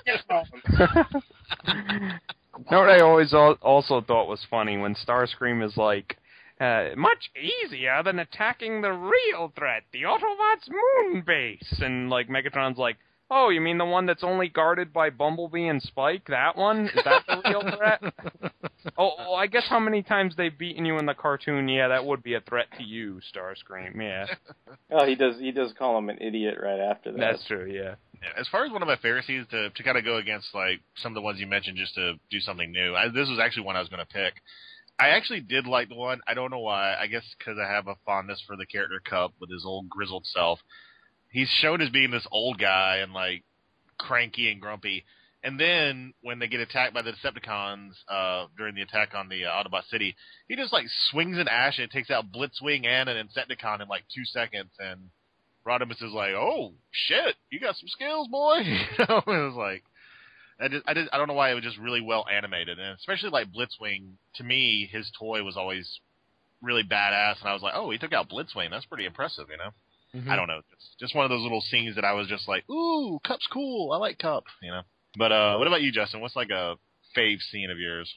You know what I always al- also thought was funny when Starscream is like, uh, much easier than attacking the real threat, the Autobots' moon base, and like Megatron's like, oh, you mean the one that's only guarded by Bumblebee and Spike? That one is that the real threat? oh, well, I guess how many times they've beaten you in the cartoon? Yeah, that would be a threat to you, Starscream. Yeah, oh, he does. He does call him an idiot right after that. that's true. Yeah. As far as one of my favorite scenes to to kind of go against like some of the ones you mentioned, just to do something new. I, this was actually one I was going to pick. I actually did like the one. I don't know why. I guess because I have a fondness for the character Kup with his old grizzled self. He's shown as being this old guy and like cranky and grumpy. And then when they get attacked by the Decepticons uh, during the attack on the uh, Autobot City, he just like swings an ash and takes out Blitzwing and an Insecticon in like two seconds. And Rodimus is like, "Oh shit, you got some skills, boy." it was like, I just, I just, I don't know why it was just really well animated, and especially like Blitzwing. To me, his toy was always really badass, and I was like, "Oh, he took out Blitzwing. That's pretty impressive," you know. Mm-hmm. I don't know. It's just one of those little scenes that I was just like, "Ooh, Kup's cool. I like Kup," you know. But uh, what about you, Justin? What's like a fave scene of yours?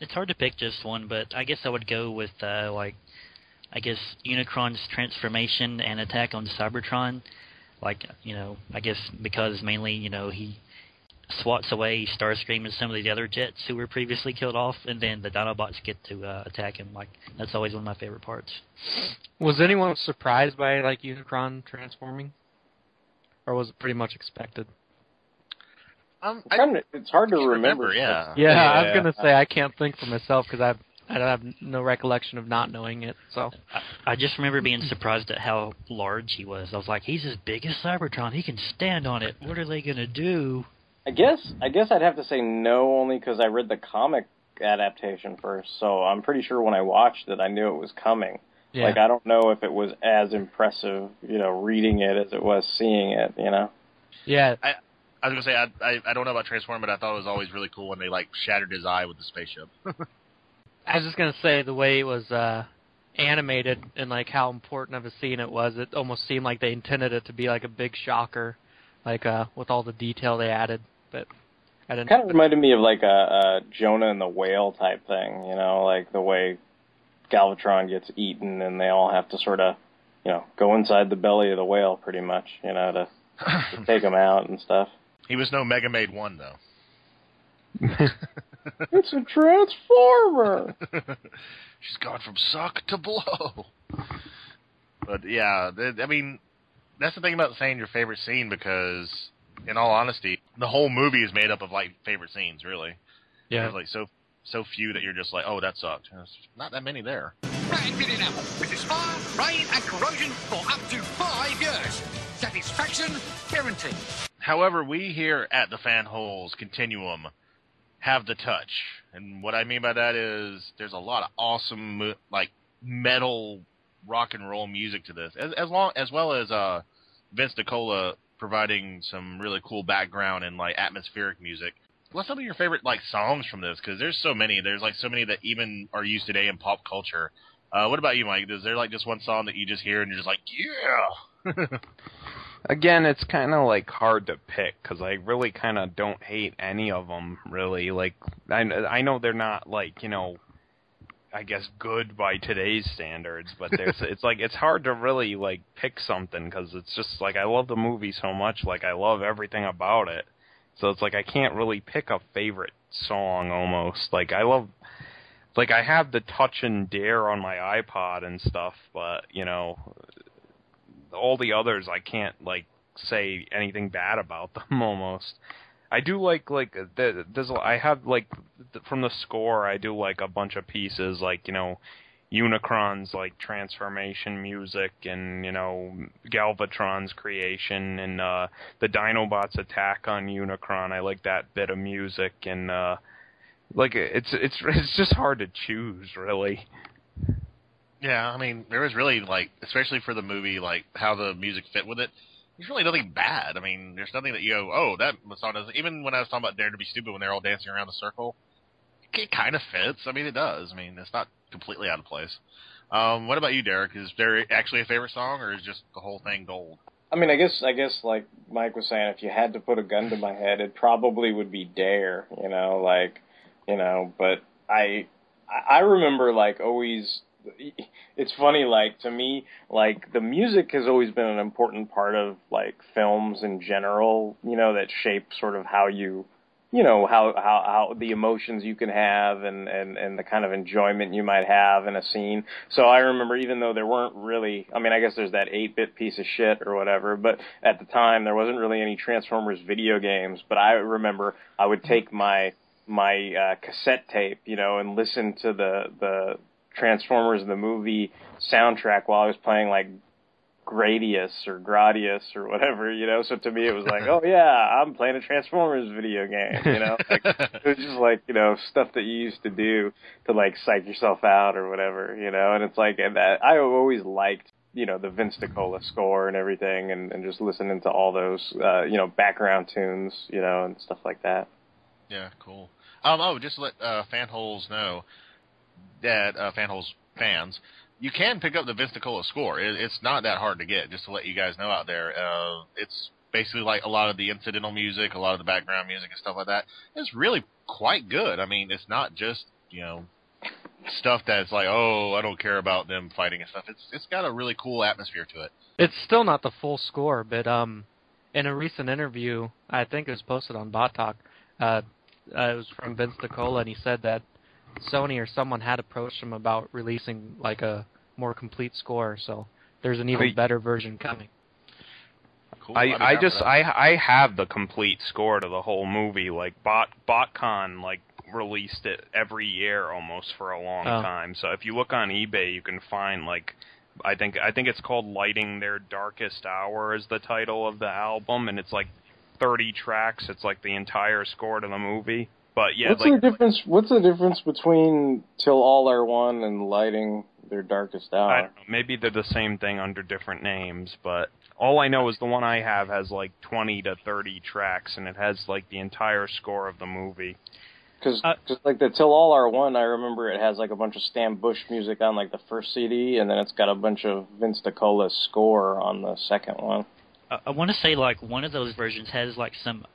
It's hard to pick just one, but I guess I would go with uh, like I guess Unicron's transformation and attack on Cybertron. Like you know, I guess because mainly you know he swats away Starscream and some of the other jets who were previously killed off, and then the Dinobots get to uh, attack him. Like that's always one of my favorite parts. Was anyone surprised by like Unicron transforming, or was it pretty much expected? Um, It's, kind of, it's hard to remember. remember, yeah. Yeah, I was gonna say I can't think for myself because I've I don't have no recollection of not knowing it. So I just remember being surprised at how large he was. I was like, he's as big as Cybertron. He can stand on it. What are they gonna do? I guess I guess I'd have to say no only because I read the comic adaptation first. So I'm pretty sure when I watched it, I knew it was coming. yeah, Like I don't know if it was as impressive, you know, reading it as it was seeing it. You know. yeah, I I was gonna say I, I I don't know about Transform, but I thought it was always really cool when they like shattered his eye with the spaceship. I was just gonna say the way it was uh animated and like how important of a scene it was. It almost seemed like they intended it to be like a big shocker, like uh with all the detail they added. But I didn't. Kind of reminded me of like a, a Jonah and the whale type thing. You know, like the way Galvatron gets eaten and they all have to sort of, you know, go inside the belly of the whale pretty much. You know, to, to take him out and stuff. he was no Mega Maid one though. It's a transformer. She's gone from suck to blow. But yeah, th- I mean, that's the thing about saying your favorite scene because, in all honesty, the whole movie is made up of like favorite scenes. Really, yeah, there's like so so few that you're just like, oh, that sucked. There's not that many there. Brand new now. This is fire, rain, and corrosion for up to five years. Satisfaction guaranteed. However, we here at the Fanholes Continuum have the touch, and what I mean by that is there's a lot of awesome like metal rock and roll music to this, as, as long as well as uh, Vince DiCola providing some really cool background and like atmospheric music. What's some of your favorite like songs from this? Because there's so many. There's like so many that even are used today in pop culture. Uh, what about you, Mike? Is there like just one song that you just hear and you're just like, yeah? Again, it's kind of like hard to pick because I really kind of don't hate any of them. Really, like I I know they're not like you know, I guess good by today's standards, but there's it's like it's hard to really like pick something because it's just like I love the movie so much, like I love everything about it. So it's like I can't really pick a favorite song almost. Like I love like I have the touch and dare on my iPod and stuff, but you know, all the others I can't like say anything bad about them almost. I do like like the, there's I have like from the score I do like a bunch of pieces like you know Unicron's like transformation music and you know Galvatron's creation and uh the Dinobots attack on Unicron. I like that bit of music and uh like it's it's it's just hard to choose really. Yeah, I mean, there was really like, especially for the movie, like how the music fit with it. There's really nothing bad. I mean, there's nothing that you go, oh, that song doesn't. Even when I was talking about Dare to Be Stupid, when they're all dancing around the circle, it kind of fits. I mean, it does. I mean, it's not completely out of place. Um, what about you, Derek? Is there actually a favorite song, or is just the whole thing gold? I mean, I guess I guess like Mike was saying, if you had to put a gun to my head, it probably would be Dare. You know, like you know. But I I remember like always. It's funny, like to me, like the music has always been an important part of like films in general. You know, that shape sort of how you you know how how how the emotions you can have and and and the kind of enjoyment you might have in a scene. So I remember even though there weren't really I mean I guess there's that 8-bit piece of shit or whatever, but at the time there wasn't really any Transformers video games, but I remember I would take my my uh cassette tape, you know, and listen to the the Transformers the movie soundtrack while I was playing like Gradius or Gradius or whatever, you know. So to me, it was like, oh yeah, I'm playing a Transformers video game, you know. Like, it was just like you know stuff that you used to do to like psych yourself out or whatever, you know. And it's like, and that I always liked, you know, the Vince DiCola score and everything, and and just listening to all those, uh, you know, background tunes, you know, and stuff like that. Yeah, cool. Um, oh, just let uh, fanholes know that uh, fanholes fans, you can pick up the Vince DiCola score. It, it's not that hard to get. Just to let you guys know out there, uh, it's basically like a lot of the incidental music, a lot of the background music and stuff like that. It's really quite good. I mean, it's not just you know stuff that's like, oh, I don't care about them fighting and stuff. It's it's got a really cool atmosphere to it. It's still not the full score, but um, in a recent interview, I think it was posted on Bot Talk. Uh, uh, it was from Vince DiCola, and he said that Sony or someone had approached him about releasing like a more complete score. So there's an even I- better version coming. Cool. I, I'd I just that. I I have the complete score to the whole movie. Like Bot BotCon like released it every year almost for a long Oh. time. So if you look on eBay, you can find like I think I think it's called Lighting Their Darkest Hour is the title of the album, and it's like 30 tracks. It's like the entire score to the movie. But yeah, what's like the difference? What's the difference between "Till All Are One" and "Lighting Their Darkest Hour"? I don't know, maybe they're the same thing under different names, but all I know is the one I have has like 20 to 30 tracks, and it has like the entire score of the movie. Because Uh, like the "Till All Are One," I remember it has like a bunch of Stan Bush music on like the first CD, and then it's got a bunch of Vince DiCola's score on the second one. I, I want to say like one of those versions has like some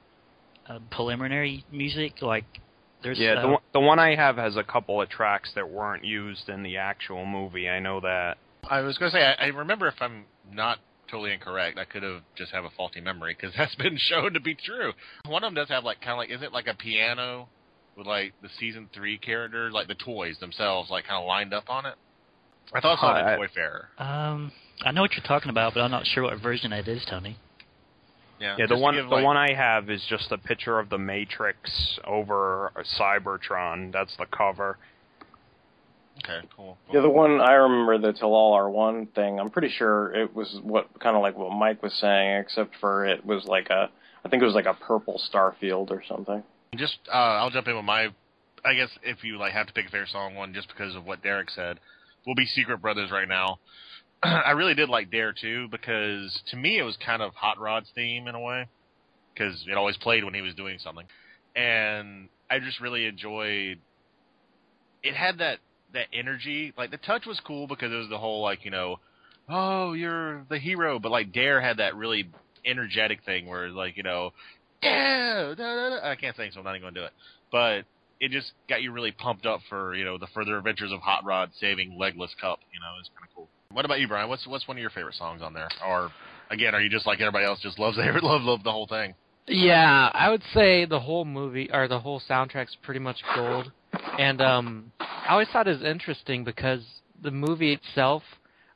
uh, preliminary music. Like there's Yeah, uh, the one, the one I have has a couple of tracks that weren't used in the actual movie. I know that. I was going to say, I, I remember if I'm not totally incorrect, I could have just have a faulty memory because that's been shown to be true. One of them does have like kind of like, is it like a piano with like the season three characters, like the toys themselves, like kind of lined up on it? I thought I it I- at Toy Fair. Um, I know what you're talking about, but I'm not sure what version it is, Tony. Yeah, Yeah, the one give, the like- one I have is just a picture of the Matrix over Cybertron. That's the cover. Okay, cool. Yeah, the one I remember the "Till All Are One" thing. I'm pretty sure it was what kind of like what Mike was saying, except for it was like a, I think it was like a purple Starfield or something. just uh, I'll jump in with my. I guess if you like have to pick a favorite song one, just because of what Derek said, we'll be Secret Brothers right now. I really did like Dare too because to me it was kind of Hot Rod's theme in a way because it always played when he was doing something, and I just really enjoyed. It had that that energy. Like the touch was cool because it was the whole like you know, oh you're the hero, but like Dare had that really energetic thing where like you know, yeah. I can't sing, so I'm not even going to do it. But it just got you really pumped up for you know the further adventures of Hot Rod saving Legless Kup. You know, it's kind of cool. What about you, Brian? What's what's one of your favorite songs on there? Or again, are you just like everybody else, just loves love love the whole thing? Yeah, I would say the whole movie or the whole soundtrack's pretty much gold. And um I always thought it was interesting because the movie itself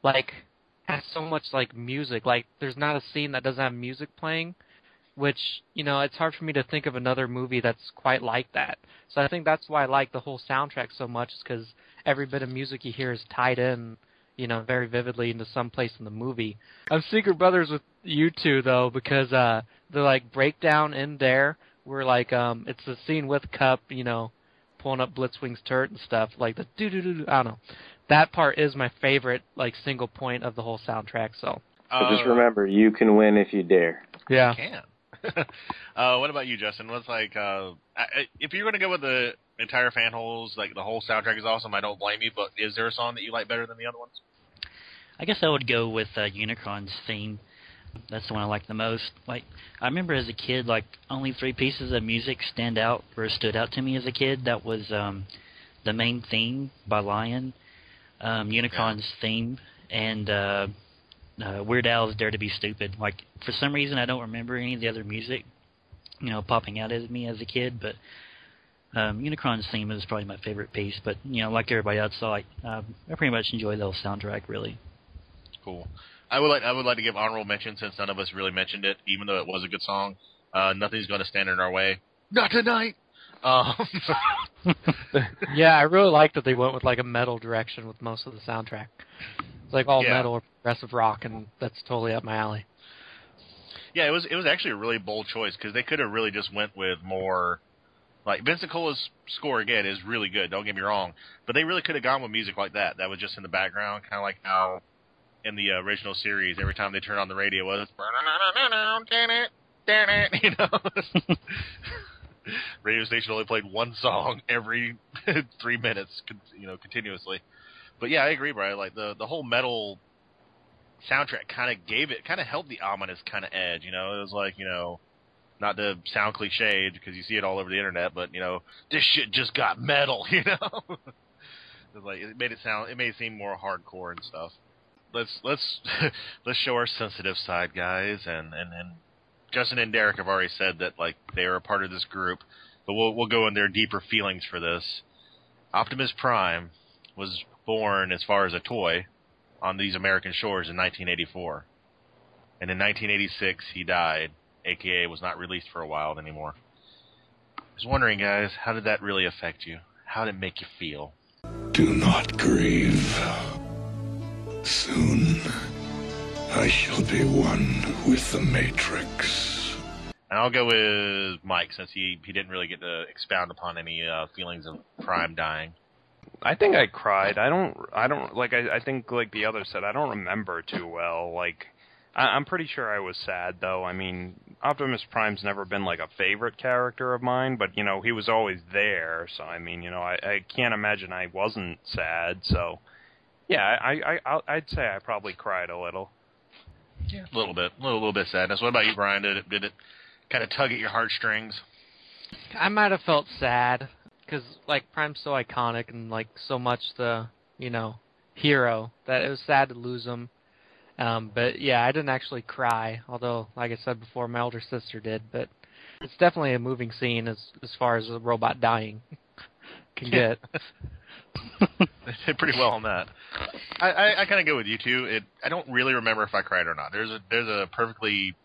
like has so much like music. Like there's not a scene that doesn't have music playing. which you know it's hard for me to think of another movie that's quite like that. So I think that's why I like the whole soundtrack so much, is because every bit of music you hear is tied in, you know, very vividly into some place in the movie. I'm Secret Brothers with you two though, because uh the like breakdown in there, where like um it's the scene with Kup, you know, pulling up Blitzwing's turret and stuff, like the doo doo doo. I don't know. That part is my favorite, like single point of the whole soundtrack. So But just Uh, remember, you can win if you dare. yeah, You can. uh, what about you, Justin? What's like uh, I, I- if you're going to go with the entire fanholes, like the whole soundtrack is awesome. I don't blame you, but is there a song that you like better than the other ones? I guess I would go with uh, Unicron's theme. That's the one I like the most. Like I remember as a kid, like only three pieces of music stand out or stood out to me as a kid. That was um, the main theme by Lion, um, Unicron's theme, and uh, uh, Weird Al's "Dare to Be Stupid." Like for some reason, I don't remember any of the other music, you know, popping out at me as a kid, but. Um, Unicron's theme is probably my favorite piece, but you know, like everybody else, I like uh, I pretty much enjoy the whole soundtrack. Really, Cool. I would like I would like to give honorable mention since none of us really mentioned it, even though it was a good song. Uh, Nothing's going to stand in our way. Not tonight. Um, yeah, I really like that they went with like a metal direction with most of the soundtrack. It's like all Yeah. metal or progressive rock, and that's totally up my alley. yeah, it was it was actually a really bold choice because they could have really just went with more. Like Vince DiCola's score again is really good. Don't get me wrong, but they really could have gone with music like that. That was just in the background, kind of like how in the original series, every time they turned on the radio, it was you know. radio station only played one song every three minutes, you know, continuously. But yeah, I agree, Brian. Like the the whole metal soundtrack kind of gave it, kind of held the ominous kind of edge. You know, it was like you know, not to sound cliched because you see it all over the internet, but you know, this shit just got metal. You know, it like it made it sound, it made it seem more hardcore and stuff. Let's let's let's show our sensitive side, guys, and and and Justin and Derek have already said that like they are a part of this group, but we'll we'll go in their deeper feelings for this. Optimus Prime was born as far as a toy on these American shores in 1984, and in 1986 he died, aka was not released for a while anymore. I was wondering, guys, how did that really affect you? How did it make you feel? Do not grieve. Soon, I shall be one with the Matrix. And I'll go with Mike since he he didn't really get to expound upon any uh, feelings of Prime dying. I think I cried. I don't. I don't like. I, I think like the other said. I don't remember too well. Like, I, I'm pretty sure I was sad though. I mean, Optimus Prime's never been like a favorite character of mine, but you know he was always there. So I mean, you know, I, I can't imagine I wasn't sad. So, yeah, I, I I'll- I'd say I probably cried a little. Yeah, a little bit, a little, little bit sadness. What about you, Brian? Did it did it kind of tug at your heartstrings? I might have felt sad because like Prime's so iconic and like so much the you know hero that it was sad to lose him. Um, but yeah, I didn't actually cry, although like I said before, my older sister did. But it's definitely a moving scene as as far as a robot dying can get. They did pretty well on that. I, I, I kind of go with you too. It I don't really remember if I cried or not. There's a there's a perfectly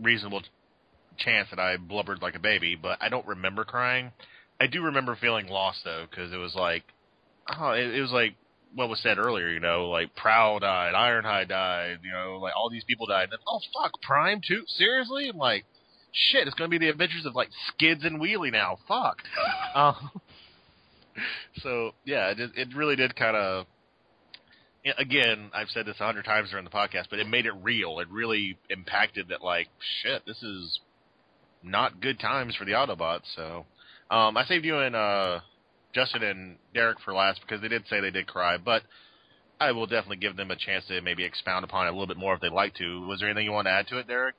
reasonable chance that I blubbered like a baby, but I don't remember crying. I do remember feeling lost though, because it was like, oh, it, it was like what was said earlier. You know, like Prowl died, Ironhide died. You know, like all these people died. And then, oh fuck, Prime too? Seriously? Like, shit, it's gonna be the adventures of like Skids and Wheelie now. Fuck. Um, so yeah, it, it really did kind of. Again, I've said this a hundred times during the podcast, but it made it real. It really impacted that, like, shit, this is not good times for the Autobots. So, um, I saved you and uh, Justin and Derek for last because they did say they did cry, but I will definitely give them a chance to maybe expound upon it a little bit more if they'd like to. Was there anything you want to add to it, Derek?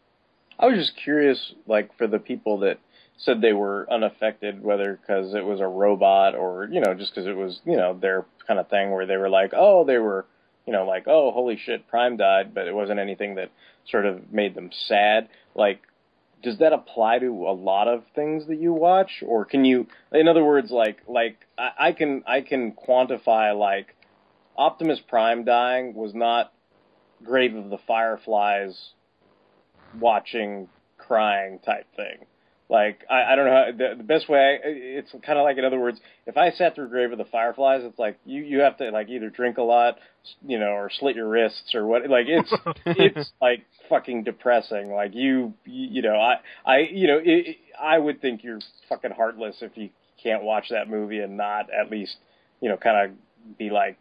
I was just curious, like for the people that said they were unaffected, whether because it was a robot or you know just because it was you know their kind of thing where they were like, oh, they were you know like oh holy shit, Prime died, but it wasn't anything that sort of made them sad. Like, does that apply to a lot of things that you watch, or can you, in other words, like like I, I can I can quantify like Optimus Prime dying was not Grave of the Fireflies watching crying type thing. Like I, I don't know how, the, the best way. It's kind of like in other words, if I sat through Grave of the Fireflies, it's like you you have to like either drink a lot, you know, or slit your wrists or what. Like it's it's like fucking depressing. Like you you, know I I you know it, I would think you're fucking heartless if you can't watch that movie and not at least you know kind of be like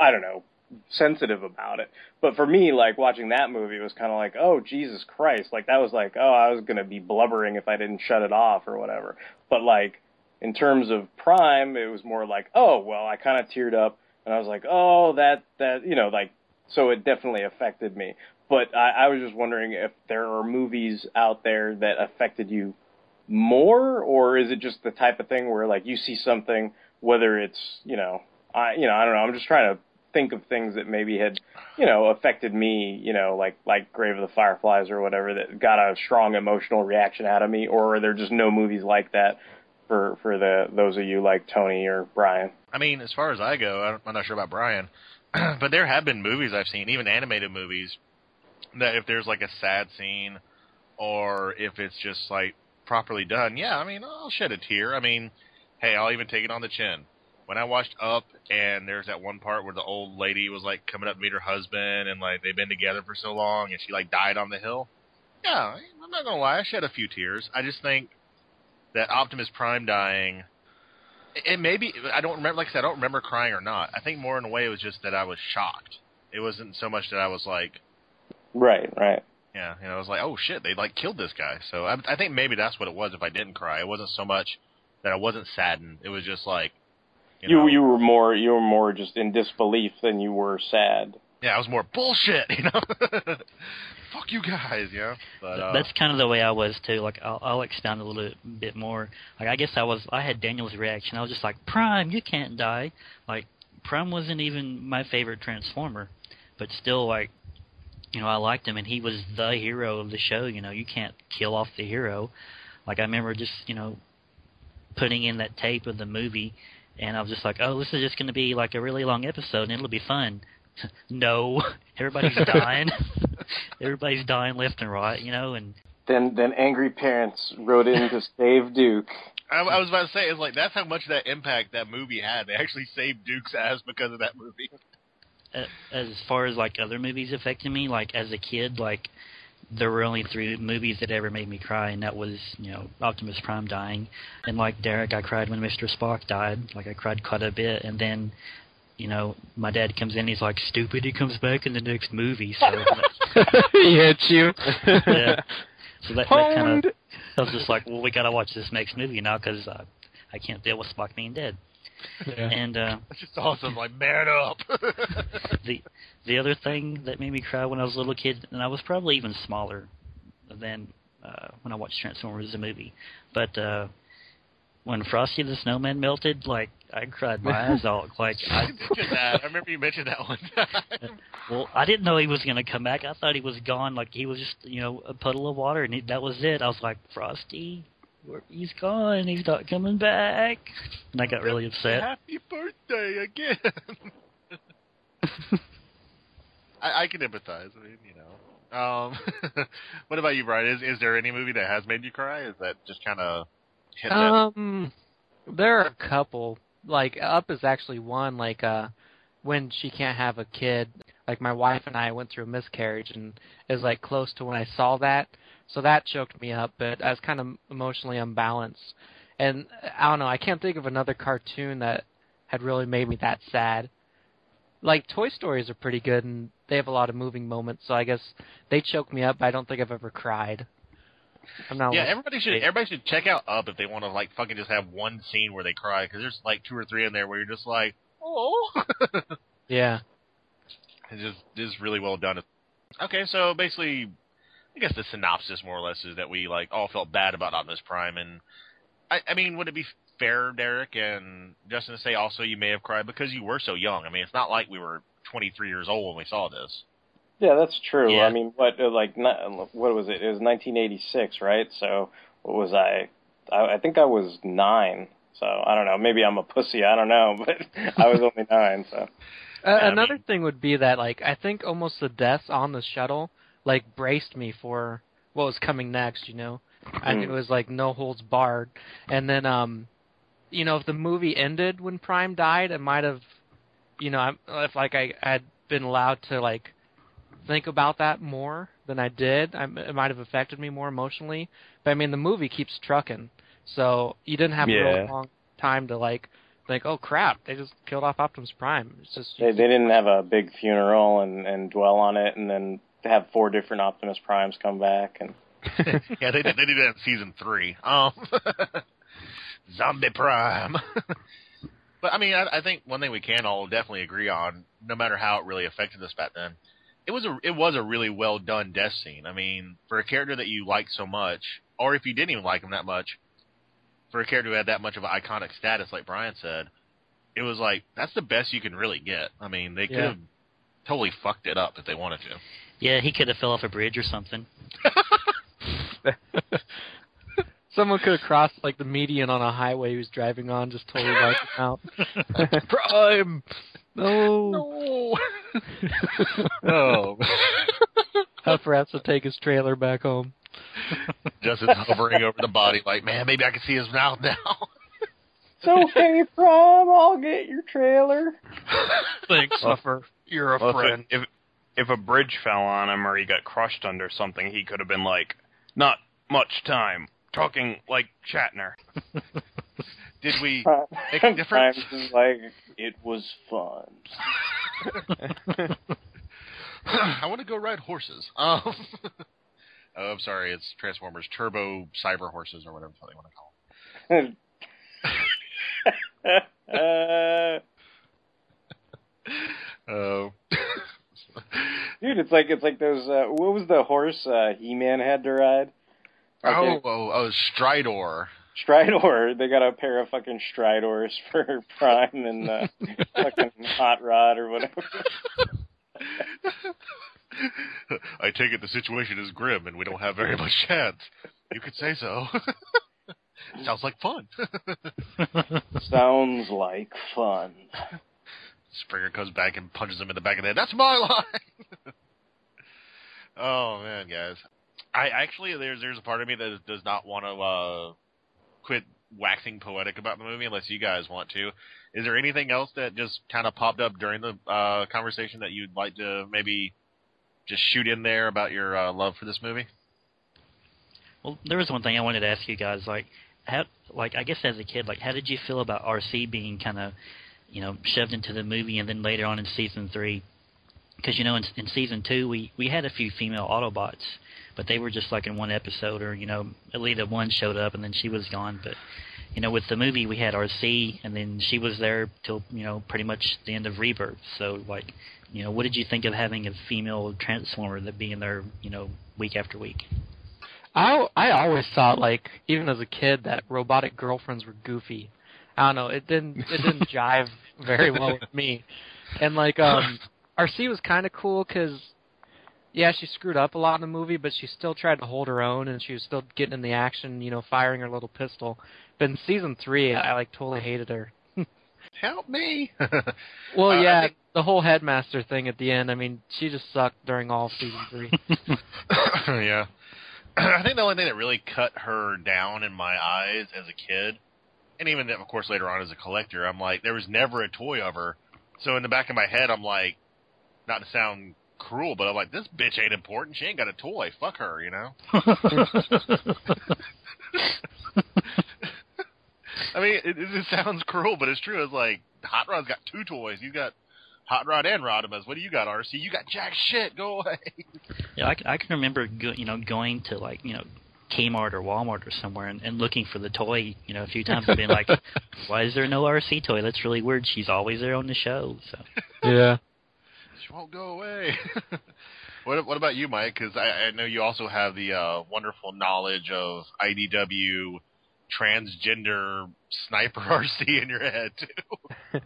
I don't know sensitive about it. But for me, like watching that movie, was kind of like, oh Jesus Christ, like that was like, oh, I was gonna be blubbering if I didn't shut it off or whatever. But like in terms of Prime, it was more like, oh well, I kind of teared up and I was like, oh that that you know like so it definitely affected me. But I, I was just wondering if there are movies out there that affected you more, or is it just the type of thing where like you see something, whether it's you know I you know I don't know, I'm just trying to think of things that maybe had, you know, affected me, you know, like like Grave of the Fireflies or whatever that got a strong emotional reaction out of me, or are there just no movies like that for for the those of you like Tony or Brian? I mean, as far as I go, I'm not sure about Brian, but there have been movies I've seen, even animated movies, that if there's like a sad scene, or if it's just like properly done, yeah, I mean, I'll shed a tear. I mean, hey, I'll even take it on the chin when I watched Up and there's that one part where the old lady was like coming up to meet her husband and like they've been together for so long and she like died on the hill. Yeah, I'm not gonna lie, I shed a few tears. I just think that Optimus Prime dying it maybe I don't remember like I said, I don't remember crying or not. I think more in a way it was just that I was shocked. It wasn't so much that I was like Right, right. Yeah, you know, I was like, oh shit, they like killed this guy. So I, I think maybe that's what it was. If I didn't cry, it wasn't so much that I wasn't saddened. It was just like, you know? you, you were more you were more just in disbelief than you were sad. Yeah, I was more bullshit, you know. Fuck you guys, yeah. But, uh, That's kind of the way I was too. Like I'll, I'll expound a little bit more. Like I guess I was I had Daniel's reaction. I was just like, Prime, you can't die. Like Prime wasn't even my favorite Transformer, but still like you know, I liked him and he was the hero of the show, you know, you can't kill off the hero. Like I remember just, you know, putting in that tape of the movie and I was just like, oh, this is just going to be like a really long episode, and it'll be fun. no, everybody's dying. everybody's dying left and right, you know, and then then angry parents wrote in to save Duke. I, I was about to say, it's like that's how much that impact that movie had. They actually saved Duke's ass because of that movie. As far as like other movies affecting me, like as a kid, like there were only three movies that ever made me cry, and that was you know Optimus Prime dying, and like Derek, I cried when Mr. Spock died. Like I cried quite a bit, and then you know my dad comes in, he's like, "Stupid, he comes back in the next movie." So he hits you. yeah. So that, that kind of I was just like, well, we gotta watch this next movie now because uh, I can't deal with Spock being dead. Yeah. And uh That's just awesome, like man up. the the other thing that made me cry when I was a little kid, and I was probably even smaller than uh when I watched Transformers the movie, but uh when Frosty the Snowman melted, like I cried my eyes out. Like I, that. I remember you mentioned that one time. well, I didn't know he was gonna come back. I thought he was gone. Like he was just, you know, a puddle of water, and he, that was it. I was like, Frosty, he's gone. He's not coming back. And I got really upset. Happy birthday again. I, I can empathize. I mean, you know. Um, what about you, Brian? Is is there any movie that has made you cry? Is that just kind of hit that? Um, there are a couple. Like Up is actually one. Like uh, when she can't have a kid. Like my wife and I went through a miscarriage, and it was like close to when I saw that. So that choked me up, but I was kind of emotionally unbalanced. And I don't know, I can't think of another cartoon that had really made me that sad. Like Toy Stories are pretty good and they have a lot of moving moments, so I guess they choke me up, but I don't think I've ever cried. I'm not yeah, like- everybody should everybody should check out Up if they want to like fucking just have one scene where they cry because there's like two or three in there where you're just like, oh, Yeah. it's just just really well done. Okay, so basically, I guess the synopsis more or less is that we like all felt bad about Optimus Prime, and I, I mean, would it be fair, Derek and Justin, to say also you may have cried because you were so young? I mean, it's not like we were 23 years old when we saw this. Yeah, that's true. Yeah. I mean, what uh, like not, what was it? It was 1986, right? So what was I? I, I think I was nine. So I don't know. Maybe I'm a pussy. I don't know, but I was only nine. So Uh, I another mean- thing would be that like I think almost the deaths on the shuttle like braced me for what was coming next. You know, I knew it was like no holds barred. And then, um, you know, if the movie ended when Prime died, it might have, you know, if like I had been allowed to like think about that more than I did, I, it might have affected me more emotionally. But I mean, the movie keeps trucking, so you didn't have a Yeah. real long time to like think, oh crap, they just killed off Optimus Prime. It's just They, they didn't have a big funeral and, and dwell on it, and then have four different Optimus Primes come back. And yeah, they did. They did that in season three. Um, Zombie Prime. but I mean, I, I think one thing we can all definitely agree on, no matter how it really affected us back then, it was a it was a really well done death scene. I mean, for a character that you liked so much, or if you didn't even like him that much, for a character who had that much of an iconic status, like Brian said, it was like that's the best you can really get. I mean, they could Yeah. have totally fucked it up if they wanted to. Yeah, he could have fell off a bridge or something. Someone could have crossed like the median on a highway he was driving on, just totally wiped him out. Prime, no. No. oh. Huffer has to take his trailer back home. Justin's hovering over the body, like, man, maybe I can see his mouth now. it's okay, Prime. I'll get your trailer. Thanks, Huffer. You're a Well, friend. it- if if a bridge fell on him or he got crushed under something, he could have been like, "Not much time." Talking like Shatner. Did we make a difference? is like, it was fun. I want to go ride horses. Um, oh, I'm sorry, it's Transformers Turbo Cyber Horses or whatever they want to call uh, them. Dude, it's like it's like those. Uh, what was the horse uh, He-Man had to ride? oh, Okay. oh, oh, Stridor. Stridor. They got a pair of fucking Stridors for Prime and uh, fucking Hot Rod or whatever. I take it the situation is grim and we don't have very much chance. You could say so. Sounds like fun. Sounds like fun. Springer comes back and punches him in the back of the head. That's my line. oh man, guys. I actually there's there's a part of me that does not want to uh quit waxing poetic about the movie unless you guys want to. Is there anything else that just kind of popped up during the uh conversation that you'd like to maybe just shoot in there about your uh, love for this movie? Well, there was one thing I wanted to ask you guys. Like, how, like I guess as a kid, like, how did you feel about Arcee being kind of, you know, shoved into the movie, and then later on in season three, because you know, in, in season two, we we had a few female Autobots, but they were just like in one episode, or you know, Elita One showed up and then she was gone. But you know, with the movie, we had Arcee, and then she was there till you know pretty much the end of Rebirth. So like, you know, what did you think of having a female Transformer that being there, you know, week after week? I I always thought like even as a kid that robotic girlfriends were goofy. I don't know. It didn't it didn't jive very well with me. And like um Arcee was kind of cool because yeah she screwed up a lot in the movie, but she still tried to hold her own and she was still getting in the action, you know, firing her little pistol. But in season three, I like totally hated her. Help me. Well, Uh, yeah, think- the whole headmaster thing at the end. I mean, she just sucked during all of season three. yeah. I think the only thing that really cut her down in my eyes as a kid, and even then of course later on as a collector, I'm like, there was never a toy of her. So in the back of my head, I'm like, not to sound cruel, but I'm like, this bitch ain't important. She ain't got a toy. Fuck her, you know. I mean, it, it just sounds cruel, but it's true. It's like Hot Rod's got two toys. He's got Hot Rod and Rodimus. What do you got, Arcee? You got jack shit. Go away. Yeah, I, I can remember, go, you know, going to like, you know, Kmart or Walmart or somewhere and, and looking for the toy, you know, a few times and being like, "Why is there no Arcee toy? That's really weird. She's always there on the show." So yeah. She won't go away. what What about you, Mike? Because I, I know you also have the uh, wonderful knowledge of IDW transgender sniper Arcee in your head too.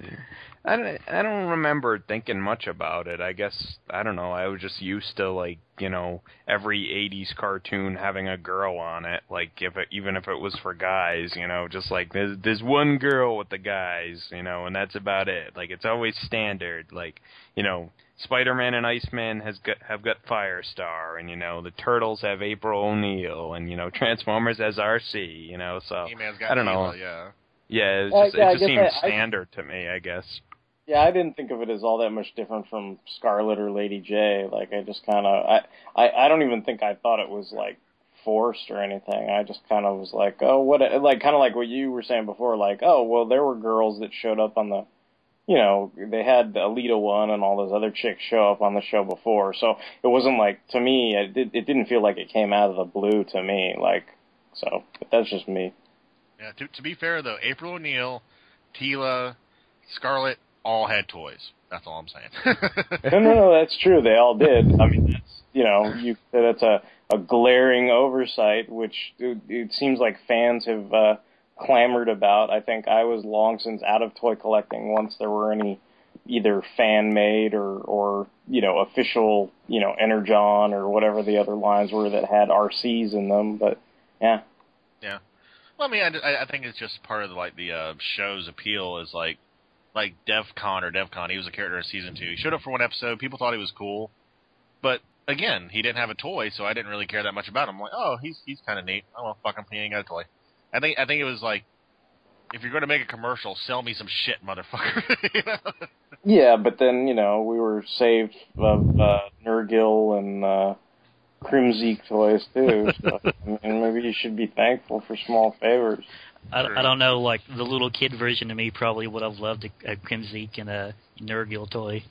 I don't, I don't remember thinking much about it. I guess I don't know. I was just used to like you know every '80s cartoon having a girl on it. Like if it, even if it was for guys, you know, just like there's there's one girl with the guys, you know, and that's about it. Like it's always standard. Like you know, Spider-Man and Iceman has got have got Firestar, and you know the Turtles have April O'Neil, and you know Transformers has Arcee. You know, so He-Man's got I don't know. Teela, yeah. yeah, it's Uh, yeah, it just seems I- I- standard to me. I guess. Yeah, I didn't think of it as all that much different from Scarlett or Lady Jaye. Like I just kind of, I, I, I don't even think I thought it was like forced or anything. I just kind of was like, oh, what, like kind of like what you were saying before, like, oh, well, there were girls that showed up on the, you know, they had Elita One and all those other chicks show up on the show before, so it wasn't like to me, it, did, it didn't feel like it came out of the blue to me, like, so but that's just me. Yeah. To, to be fair though, April O'Neil, Teela, Scarlett all had toys. That's all I'm saying. No, no, no, that's true. They all did. I mean, that's you know, you that's a a glaring oversight, which it, it seems like fans have uh, clamored about. I think I was long since out of toy collecting once there were any either fan made or or you know official you know Energon or whatever the other lines were that had Arcees in them. But yeah, yeah. Well, I mean, I, I think it's just part of the, like the uh, show's appeal is like like DevCon or DevCon. He was a character in season two. He showed up for one episode. People thought he was cool, but again, he didn't have a toy, so I didn't really care that much about him. I'm like, oh, he's he's kind of neat. Oh well, fuck him. He ain't got a toy. I think I think it was like, if you're going to make a commercial, sell me some shit, motherfucker. you know? yeah. But then you know we were saved of uh, Nurgle and. uh Kremzeek toys too, so I mean, maybe you should be thankful for small favors. I, I don't know, like the little kid version of me probably would have loved a, a Kremzeek and a Nurgle toy.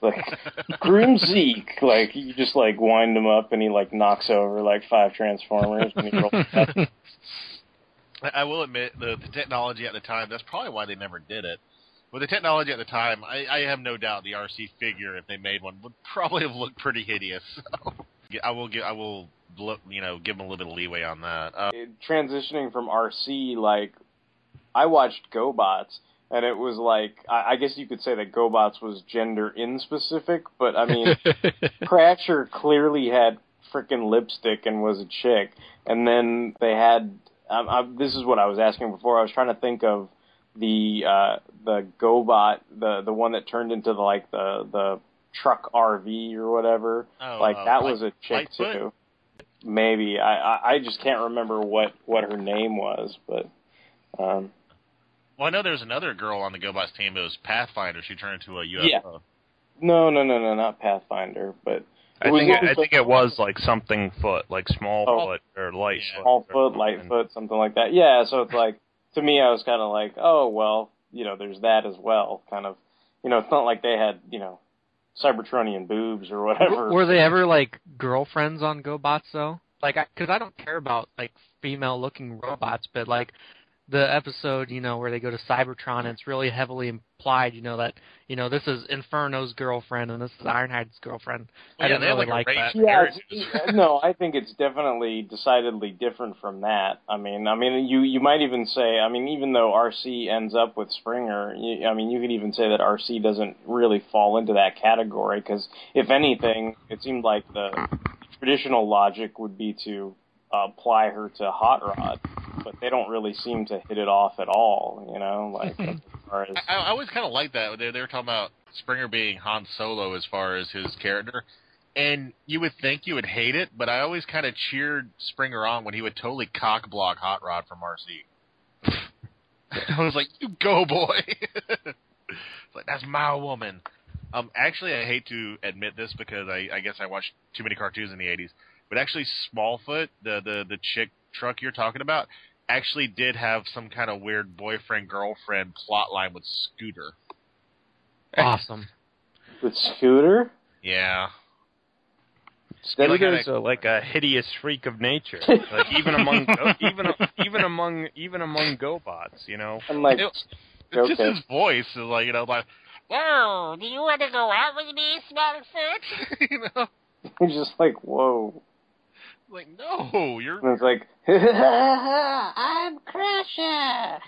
Like Kremzeek, like you just like wind him up and he like knocks over like five transformers and he rolls. I I will admit the, the technology at the time. That's probably why they never did it. With the technology at the time, I, I have no doubt the Arcee figure, if they made one, would probably have looked pretty hideous. So, yeah, I will give I will look, you know give them a little bit of leeway on that. Uh, Transitioning from Arcee, like I watched GoBots and it was like I, I guess you could say that GoBots was gender inspecific, but I mean Crasher clearly had freaking lipstick and was a chick, and then they had. Um, I, this is what I was asking before. I was trying to think of the uh, the GoBot, the the one that turned into the like the the truck RV or whatever. oh, like uh, that Light- was a chick Lightfoot? too. Maybe I, I I just can't remember what what her name was, but um Well, I know there's another girl on the GoBots team. It was Pathfinder. She turned into a UFO. Yeah. no no no no not Pathfinder, but I think it, I think it was like something foot, like small Oh. foot or light Yeah. foot. small or foot, something. light foot, something like that. Yeah, so it's like to me, I was kind of like, oh well, you know, there's that as well. Kind of, you know, it's not like they had, you know, Cybertronian boobs or whatever. Were they ever like girlfriends on GoBots though? Like, because I, don't care about like female-looking robots, but like the episode, you know, where they go to Cybertron, and it's really heavily implied, you know, that you know this is Inferno's girlfriend and this is Ironhide's girlfriend. Well, I yeah, didn't they really like, like that. Yeah, no, I think it's definitely decidedly different from that. I mean, I mean, you you might even say, I mean, even though Arcee ends up with Springer, you, I mean, you could even say that Arcee doesn't really fall into that category because, if anything, it seemed like the traditional logic would be to uh, apply her to Hot Rod, but they don't really seem to hit it off at all. You know, like as far as I, I always kind of like that. They, they were talking about Springer being Han Solo as far as his character, and you would think you would hate it, but I always kind of cheered Springer on when he would totally cock block Hot Rod from Arcee. I was like, "You go, boy!" like that's my woman. Um, actually, I hate to admit this because I, I guess I watched too many cartoons in the '80s, but actually, Smallfoot, the the the chick truck you're talking about, actually did have some kind of weird boyfriend girlfriend plot line with Scooter. Awesome. with Scooter. Yeah. That Like, Scooter's a, like a hideous freak of nature. Like even among even even among even among GoBots, you know. I'm like, It- It's just his voice is like, you know, like, Oh, do you want to go out with me, Smallfoot? you know, he's just like, whoa. Like, no, you're. And it's like, I'm Crusher.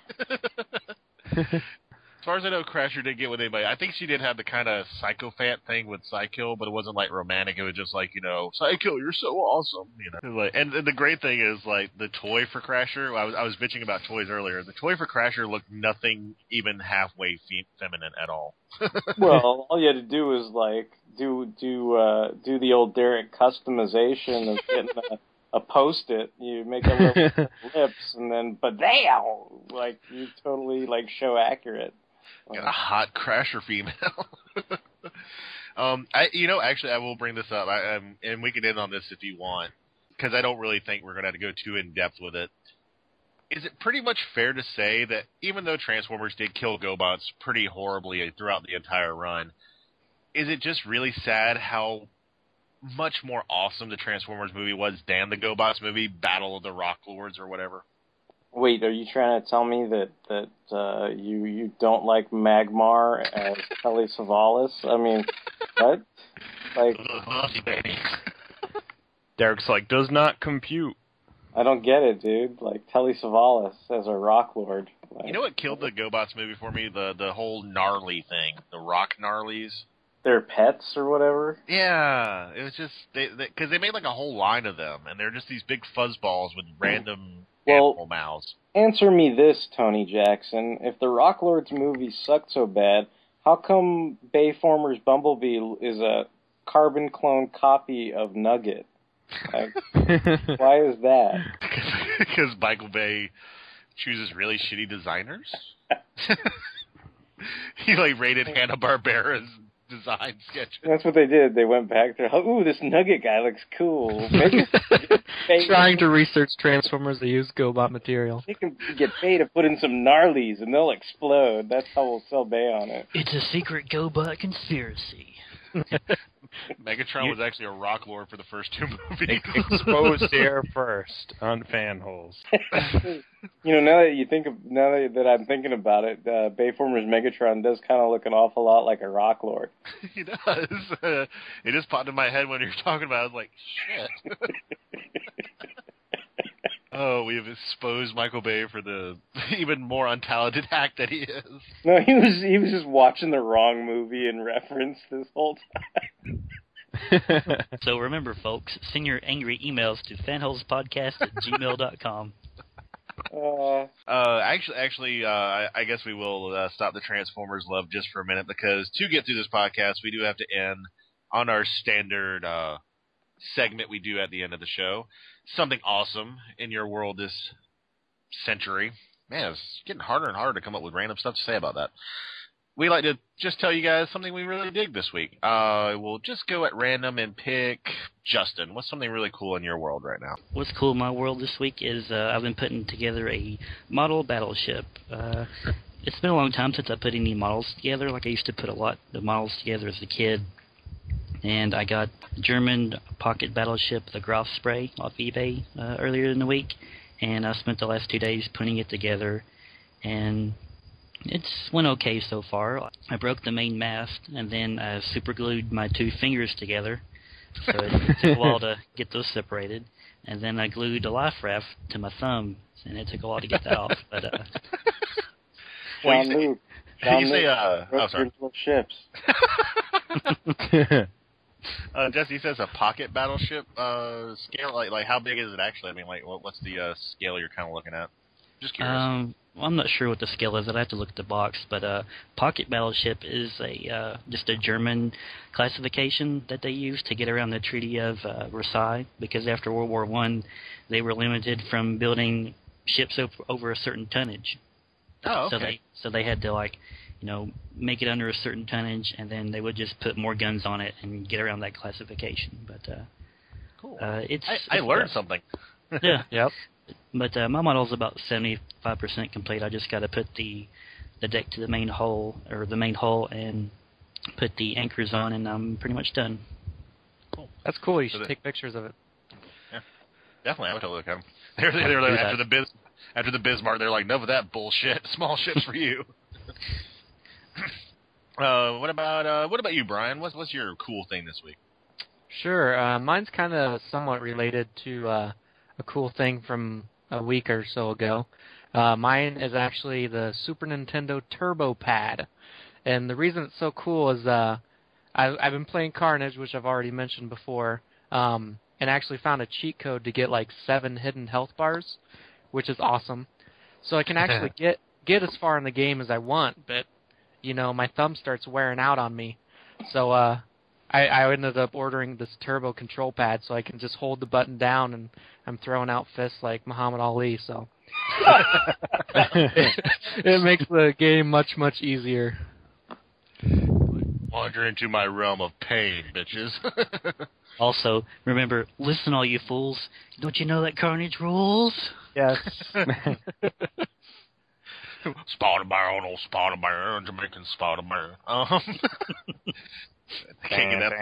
far as I know, Crasher didn't get with anybody. I think she did have the kind of psychophant thing with Psykill, but it wasn't like romantic. It was just like you know, Psykill, you're so awesome. You know, like, and, and the great thing is like the toy for Crasher. I was I was bitching about toys earlier. The toy for Crasher looked nothing even halfway fe- feminine at all. well, all you had to do was like do do uh do the old Derek customization of getting a, a post it. You make a little lips and then but now like you totally like show accurate. Got a hot crasher female. um, I you know actually I will bring this up. I, um, and we can end on this if you want, because I don't really think we're going to have to go too in depth with it. Is it pretty much fair to say that even though Transformers did kill GoBots pretty horribly throughout the entire run, is it just really sad how much more awesome the Transformers movie was than the GoBots movie, Battle of the Rock Lords or whatever? Wait, are you trying to tell me that that uh, you you don't like Magmar as Telly Savalas? I mean, what? Like, Derek's like, does not compute. I don't get it, dude. Like Telly Savalas as a Rock Lord. Like, You know what killed the GoBots movie for me? The the whole gnarly thing, the rock gnarlies. They're pets or whatever. Yeah, it was just they because they, made like a whole line of them, and they're just these big fuzzballs with random Well- mouths. Answer me this, Tony Jackson. If the Rock Lords movie sucked so bad, how come Bayformer's Bumblebee is a carbon clone copy of Nugget? Like, why is that? Because Michael Bay chooses really shitty designers. he like rated Hanna Barbera's design sketches. That's what they did. They went back there. Ooh, this Nugget guy looks cool. Maybe Bay- Trying to research Transformers to use GoBot material. They can get Bay to put in some gnarlies and they'll explode. That's how we'll sell Bay on it. It's a secret GoBot conspiracy. Megatron was actually a rock lord for the first two movies. Exposed there first on fanholes. You know, now that you think of now that, that I'm thinking about it, uh, Bayformer's Megatron does kind of look an awful lot like a Rock Lord. he does. Uh, it just popped in my head when you were talking about. it. I was like, shit. Oh, we have exposed Michael Bay for the even more untalented hack that he is. No, he was he was just watching the wrong movie in reference this whole time. So remember, folks, send your angry emails to fanholespodcast at gmail.com. Uh, Uh, actually, actually, uh, I, I guess we will uh, stop the Transformers love just for a minute because to get through this podcast, we do have to end on our standard uh, segment we do at the end of the show. Something awesome in your world this century. Man, it's getting harder and harder to come up with random stuff to say about that. We like to just tell you guys something we really dig this week. Uh, we'll just go at random and pick Justin. What's something really cool in your world right now? What's cool in my world this week is uh, I've been putting together a model battleship. Uh, it's been a long time since I put any models together. Like I used to put a lot of models together as a kid. And I got a German pocket battleship, the Graf Spee, off eBay uh, earlier in the week. And I spent the last two days putting it together. And it's went okay so far. I broke the main mast, and then I super glued my two fingers together. So it took a while to get those separated. And then I glued a life raft to my thumb, and it took a while to get that off. But uh, Well, John you say- Luke. John you say, Luke, uh, oh, sorry. ships. Uh, Jesse says a pocket battleship uh, scale. Like, like how big is it actually? I mean, like, what, what's the uh, scale you're kind of looking at? Just curious. um, well, I'm not sure what the scale is. I'd have to look at the box. But uh, pocket battleship is a uh, just a German classification that they use to get around the Treaty of uh, Versailles. Because after World War One, they were limited from building ships over, over a certain tonnage. oh, So they so they had to like, you know, make it under a certain tonnage, and then they would just put more guns on it and get around that classification. But uh, cool. uh, it's I, I learned something. yeah. Yep. But uh, my model's about seventy five percent complete. I just got to put the the deck to the main hull or the main hull and put the anchors on, and I'm pretty much done. Cool. That's cool. You So should that- take pictures of it. Yeah, definitely, I would totally look at them. They're, they're, do like, that. after the biz, after the Bismarck, they're like, enough of that bullshit. Small ships for you. uh, what about uh, what about you, Brian? What's what's your cool thing this week? Sure. Uh, mine's kind of somewhat related to uh, a cool thing from a week or so ago. Uh, mine is actually the Super Nintendo Turbo Pad, and the reason it's so cool is uh, I, I've been playing Carnage, which I've already mentioned before, um, and actually found a cheat code to get like seven hidden health bars, which is awesome. So I can actually get get as far in the game as I want, but you know my thumb starts wearing out on me. So uh, I, I ended up ordering this turbo control pad so I can just hold the button down and I'm throwing out fists like Muhammad Ali. So it, it makes the game much much easier. Wander into my realm of pain, bitches. Also, remember, listen, all you fools. Don't you know that Carnage rules? Yes. Spotted bear, old, no, spotted bear, Jamaican spotted bear. Um, can't get that.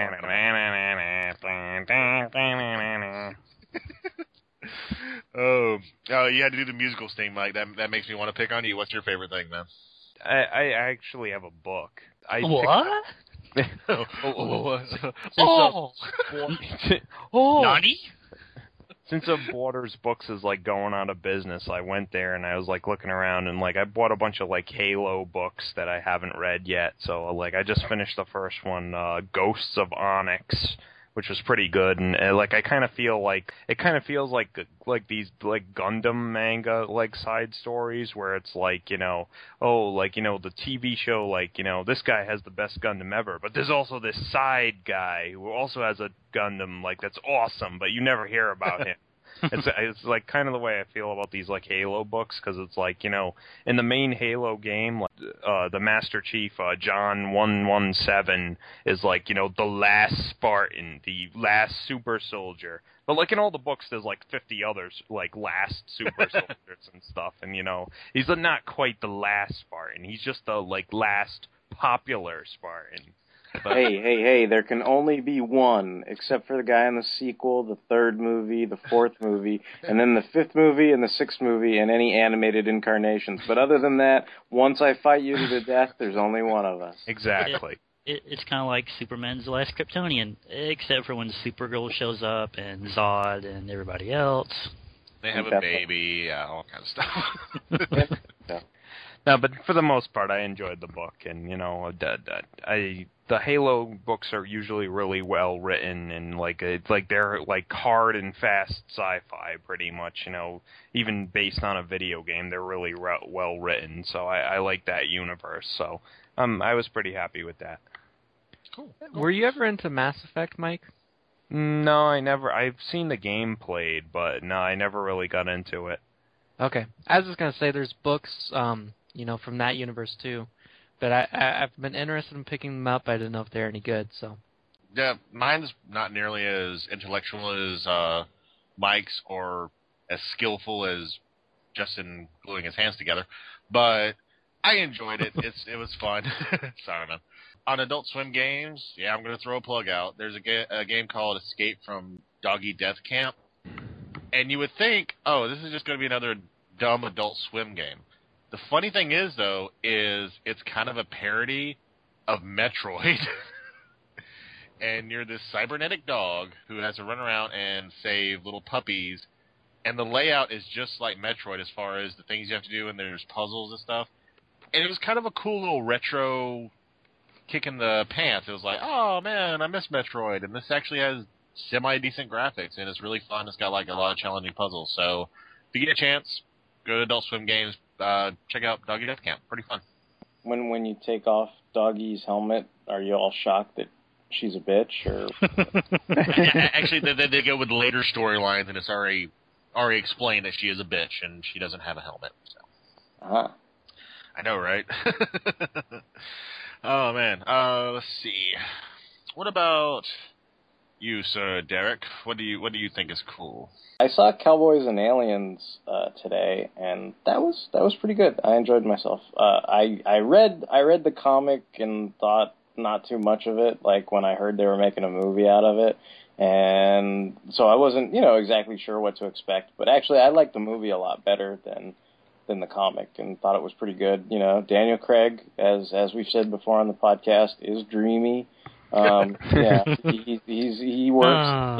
Oh, oh, you had to do the musical sting, Mike. That that makes me want to pick on you. What's your favorite thing, man? I, I actually have a book. I picked- What? oh, oh, Oh, oh. Nani? Since uh, Borders Books is like going out of business, I went there and I was like looking around and like I bought a bunch of like Halo books that I haven't read yet. So like I just finished the first one, uh, Ghosts of Onyx, which was pretty good. And uh, like I kind of feel like it kind of feels like like these like Gundam manga like side stories where it's like you know oh like you know the TV show like you know this guy has the best Gundam ever, but there's also this side guy who also has a Gundam like that's awesome, but you never hear about him. It's it's like kind of the way I feel about these like Halo books because it's like you know in the main Halo game, like, uh, the Master Chief uh, John one one seven is like you know the last Spartan, the last super soldier. But like in all the books, there's like 50 others like last super soldiers and stuff, and you know he's not quite the last Spartan. He's just the like last popular Spartan. But, hey, hey, hey, there can only be one, except for the guy in the sequel, the third movie, the fourth movie, and then the fifth movie and the sixth movie and any animated incarnations. But other than that, once I fight you to the death, there's only one of us. exactly. It, it's kind of like Superman's the last Kryptonian, except for when Supergirl shows up and Zod and everybody else. They have a baby, yeah, all kind of stuff. No, but for the most part, I enjoyed the book, and you know, the, the, I the Halo books are usually really well written, and like it's like they're like hard and fast sci-fi, pretty much. You know, even based on a video game, they're really re- well written. So I, I like that universe. So um, I was pretty happy with that. cool. were you ever into Mass Effect, Mike? No, I never. I've seen the game played, but no, I never really got into it. Okay, I was just gonna say there's books, um, you know, from that universe too, but I, I I've been interested in picking them up. I didn't know if they're any good. So Yeah, mine's not nearly as intellectual as uh, Mike's or as skillful as Justin gluing his hands together, but I enjoyed it. It's it was fun. Sorry, man. On Adult Swim games, yeah, I'm to throw a plug out. There's a, ga- a game called Escape from Doggy Death Camp, and you would think, oh, this is just to be another dumb Adult Swim game. The funny thing is, though, is it's kind of a parody of Metroid. and you're this cybernetic dog who has to run around and save little puppies. And the layout is just like Metroid as far as the things you have to do, and there's puzzles and stuff. And it was kind of a cool little retro kick in the pants. It was like, oh man, I miss Metroid, and this actually has semi decent graphics, and it's really fun. It's got like a lot of challenging puzzles. So if you get a chance, go to Adult Swim Games, uh, check out Doggy Death Camp. Pretty fun. When when you take off Doggy's helmet, are you all shocked that she's a bitch or Actually, they, they, they go with later storylines, and it's already already explained that she is a bitch and she doesn't have a helmet. So. Uh-huh. I know, right? oh man. Uh, let's see. What about you, Sir Derek? What do you What do you think is cool? I saw Cowboys and Aliens uh, today, and that was that was pretty good. I enjoyed myself. Uh, I I read I read the comic and thought not too much of it. Like when I heard they were making a movie out of it, and so I wasn't you know exactly sure what to expect. But actually, I liked the movie a lot better than than the comic, and thought it was pretty good. You know, Daniel Craig, as as we've said before on the podcast, is dreamy. Um, yeah, he, he's he works. Ah.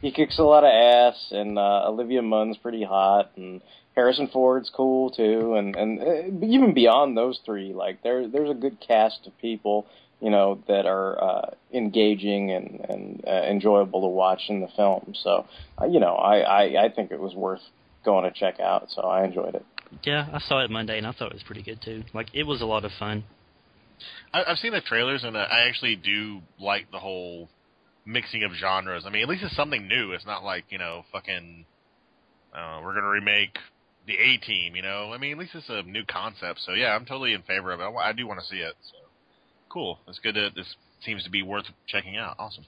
He, he kicks a lot of ass, and uh, Olivia Munn's pretty hot, and Harrison Ford's cool too, and and uh, even beyond those three, like there there's a good cast of people, you know, that are uh, engaging and and uh, enjoyable to watch in the film. So, uh, you know, I, I I think it was worth going to check out. So I enjoyed it. Yeah, I saw it Monday and I thought it was pretty good too. Like it was a lot of fun. I, I've seen the trailers and uh, I actually do like the whole mixing of genres. I mean, at least it's something new. It's not like you know, fucking, uh, we're gonna remake the A Team. You know, I mean, at least it's a new concept. So yeah, I'm totally in favor of it. I, I do want to see it. So cool. It's good. To, this seems to be worth checking out. Awesome.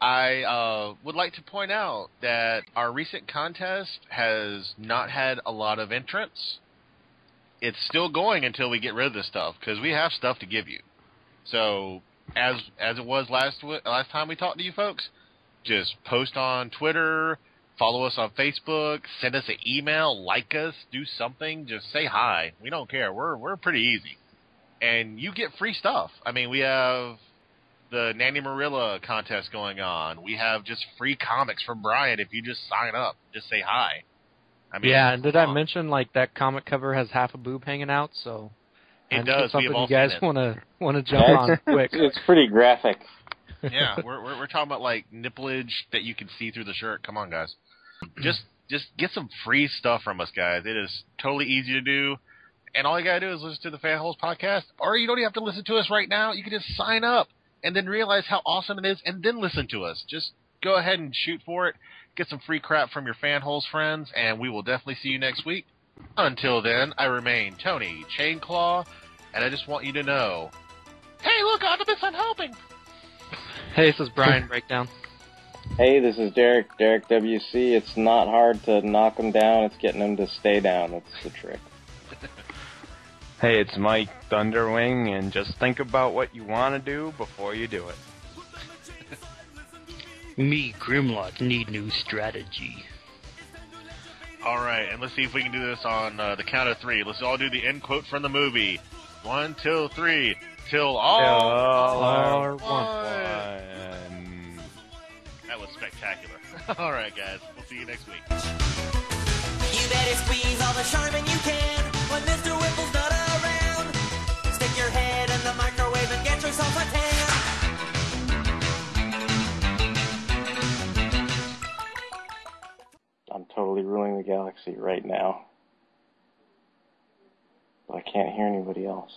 I uh, would like to point out that our recent contest has not had a lot of entrants. It's still going until we get rid of this stuff because we have stuff to give you. So as as it was last last time we talked to you folks, just post on Twitter, follow us on Facebook, send us an email, like us, do something, just say hi. We don't care. We're we're pretty easy. And you get free stuff. I mean, we have the Nanny Marilla contest going on. We have just free comics from Brian if you just sign up. Just say hi. I mean, yeah, and did I uh, mention like that comic cover has half a boob hanging out? So It and does. It's something you guys want to want to jump on quick. It's pretty graphic. yeah, we're, we're we're talking about like nipplage that you can see through the shirt. Come on, guys. Just just get some free stuff from us, guys. It is totally easy to do, and all you gotta do is listen to the Fanholes podcast, or you don't even have to listen to us right now. You can just sign up and then realize how awesome it is, and then listen to us. Just go ahead and shoot for it. Get some free crap from your Fanholes friends, and we will definitely see you next week. Until then, I remain Tony Chainclaw, and I just want you to know. Hey, look, Octopus, I'm helping. Hey, this is Brian Breakdown. Hey, this is Derek, Derek WC. It's not hard to knock them down. It's getting them to stay down. That's the trick. Hey, it's Mike Thunderwing, and just think about what you want to do before you do it. Me, Grimlock, need new strategy. All right, and let's see if we can do this on uh, the count of three. Let's all do the end quote from the movie. One, two, three. Till all. are one. One. That was spectacular. all right, guys. We'll see you next week. You better squeeze all the charmin you can when Mr. totally ruling the galaxy right now. But I can't hear anybody else.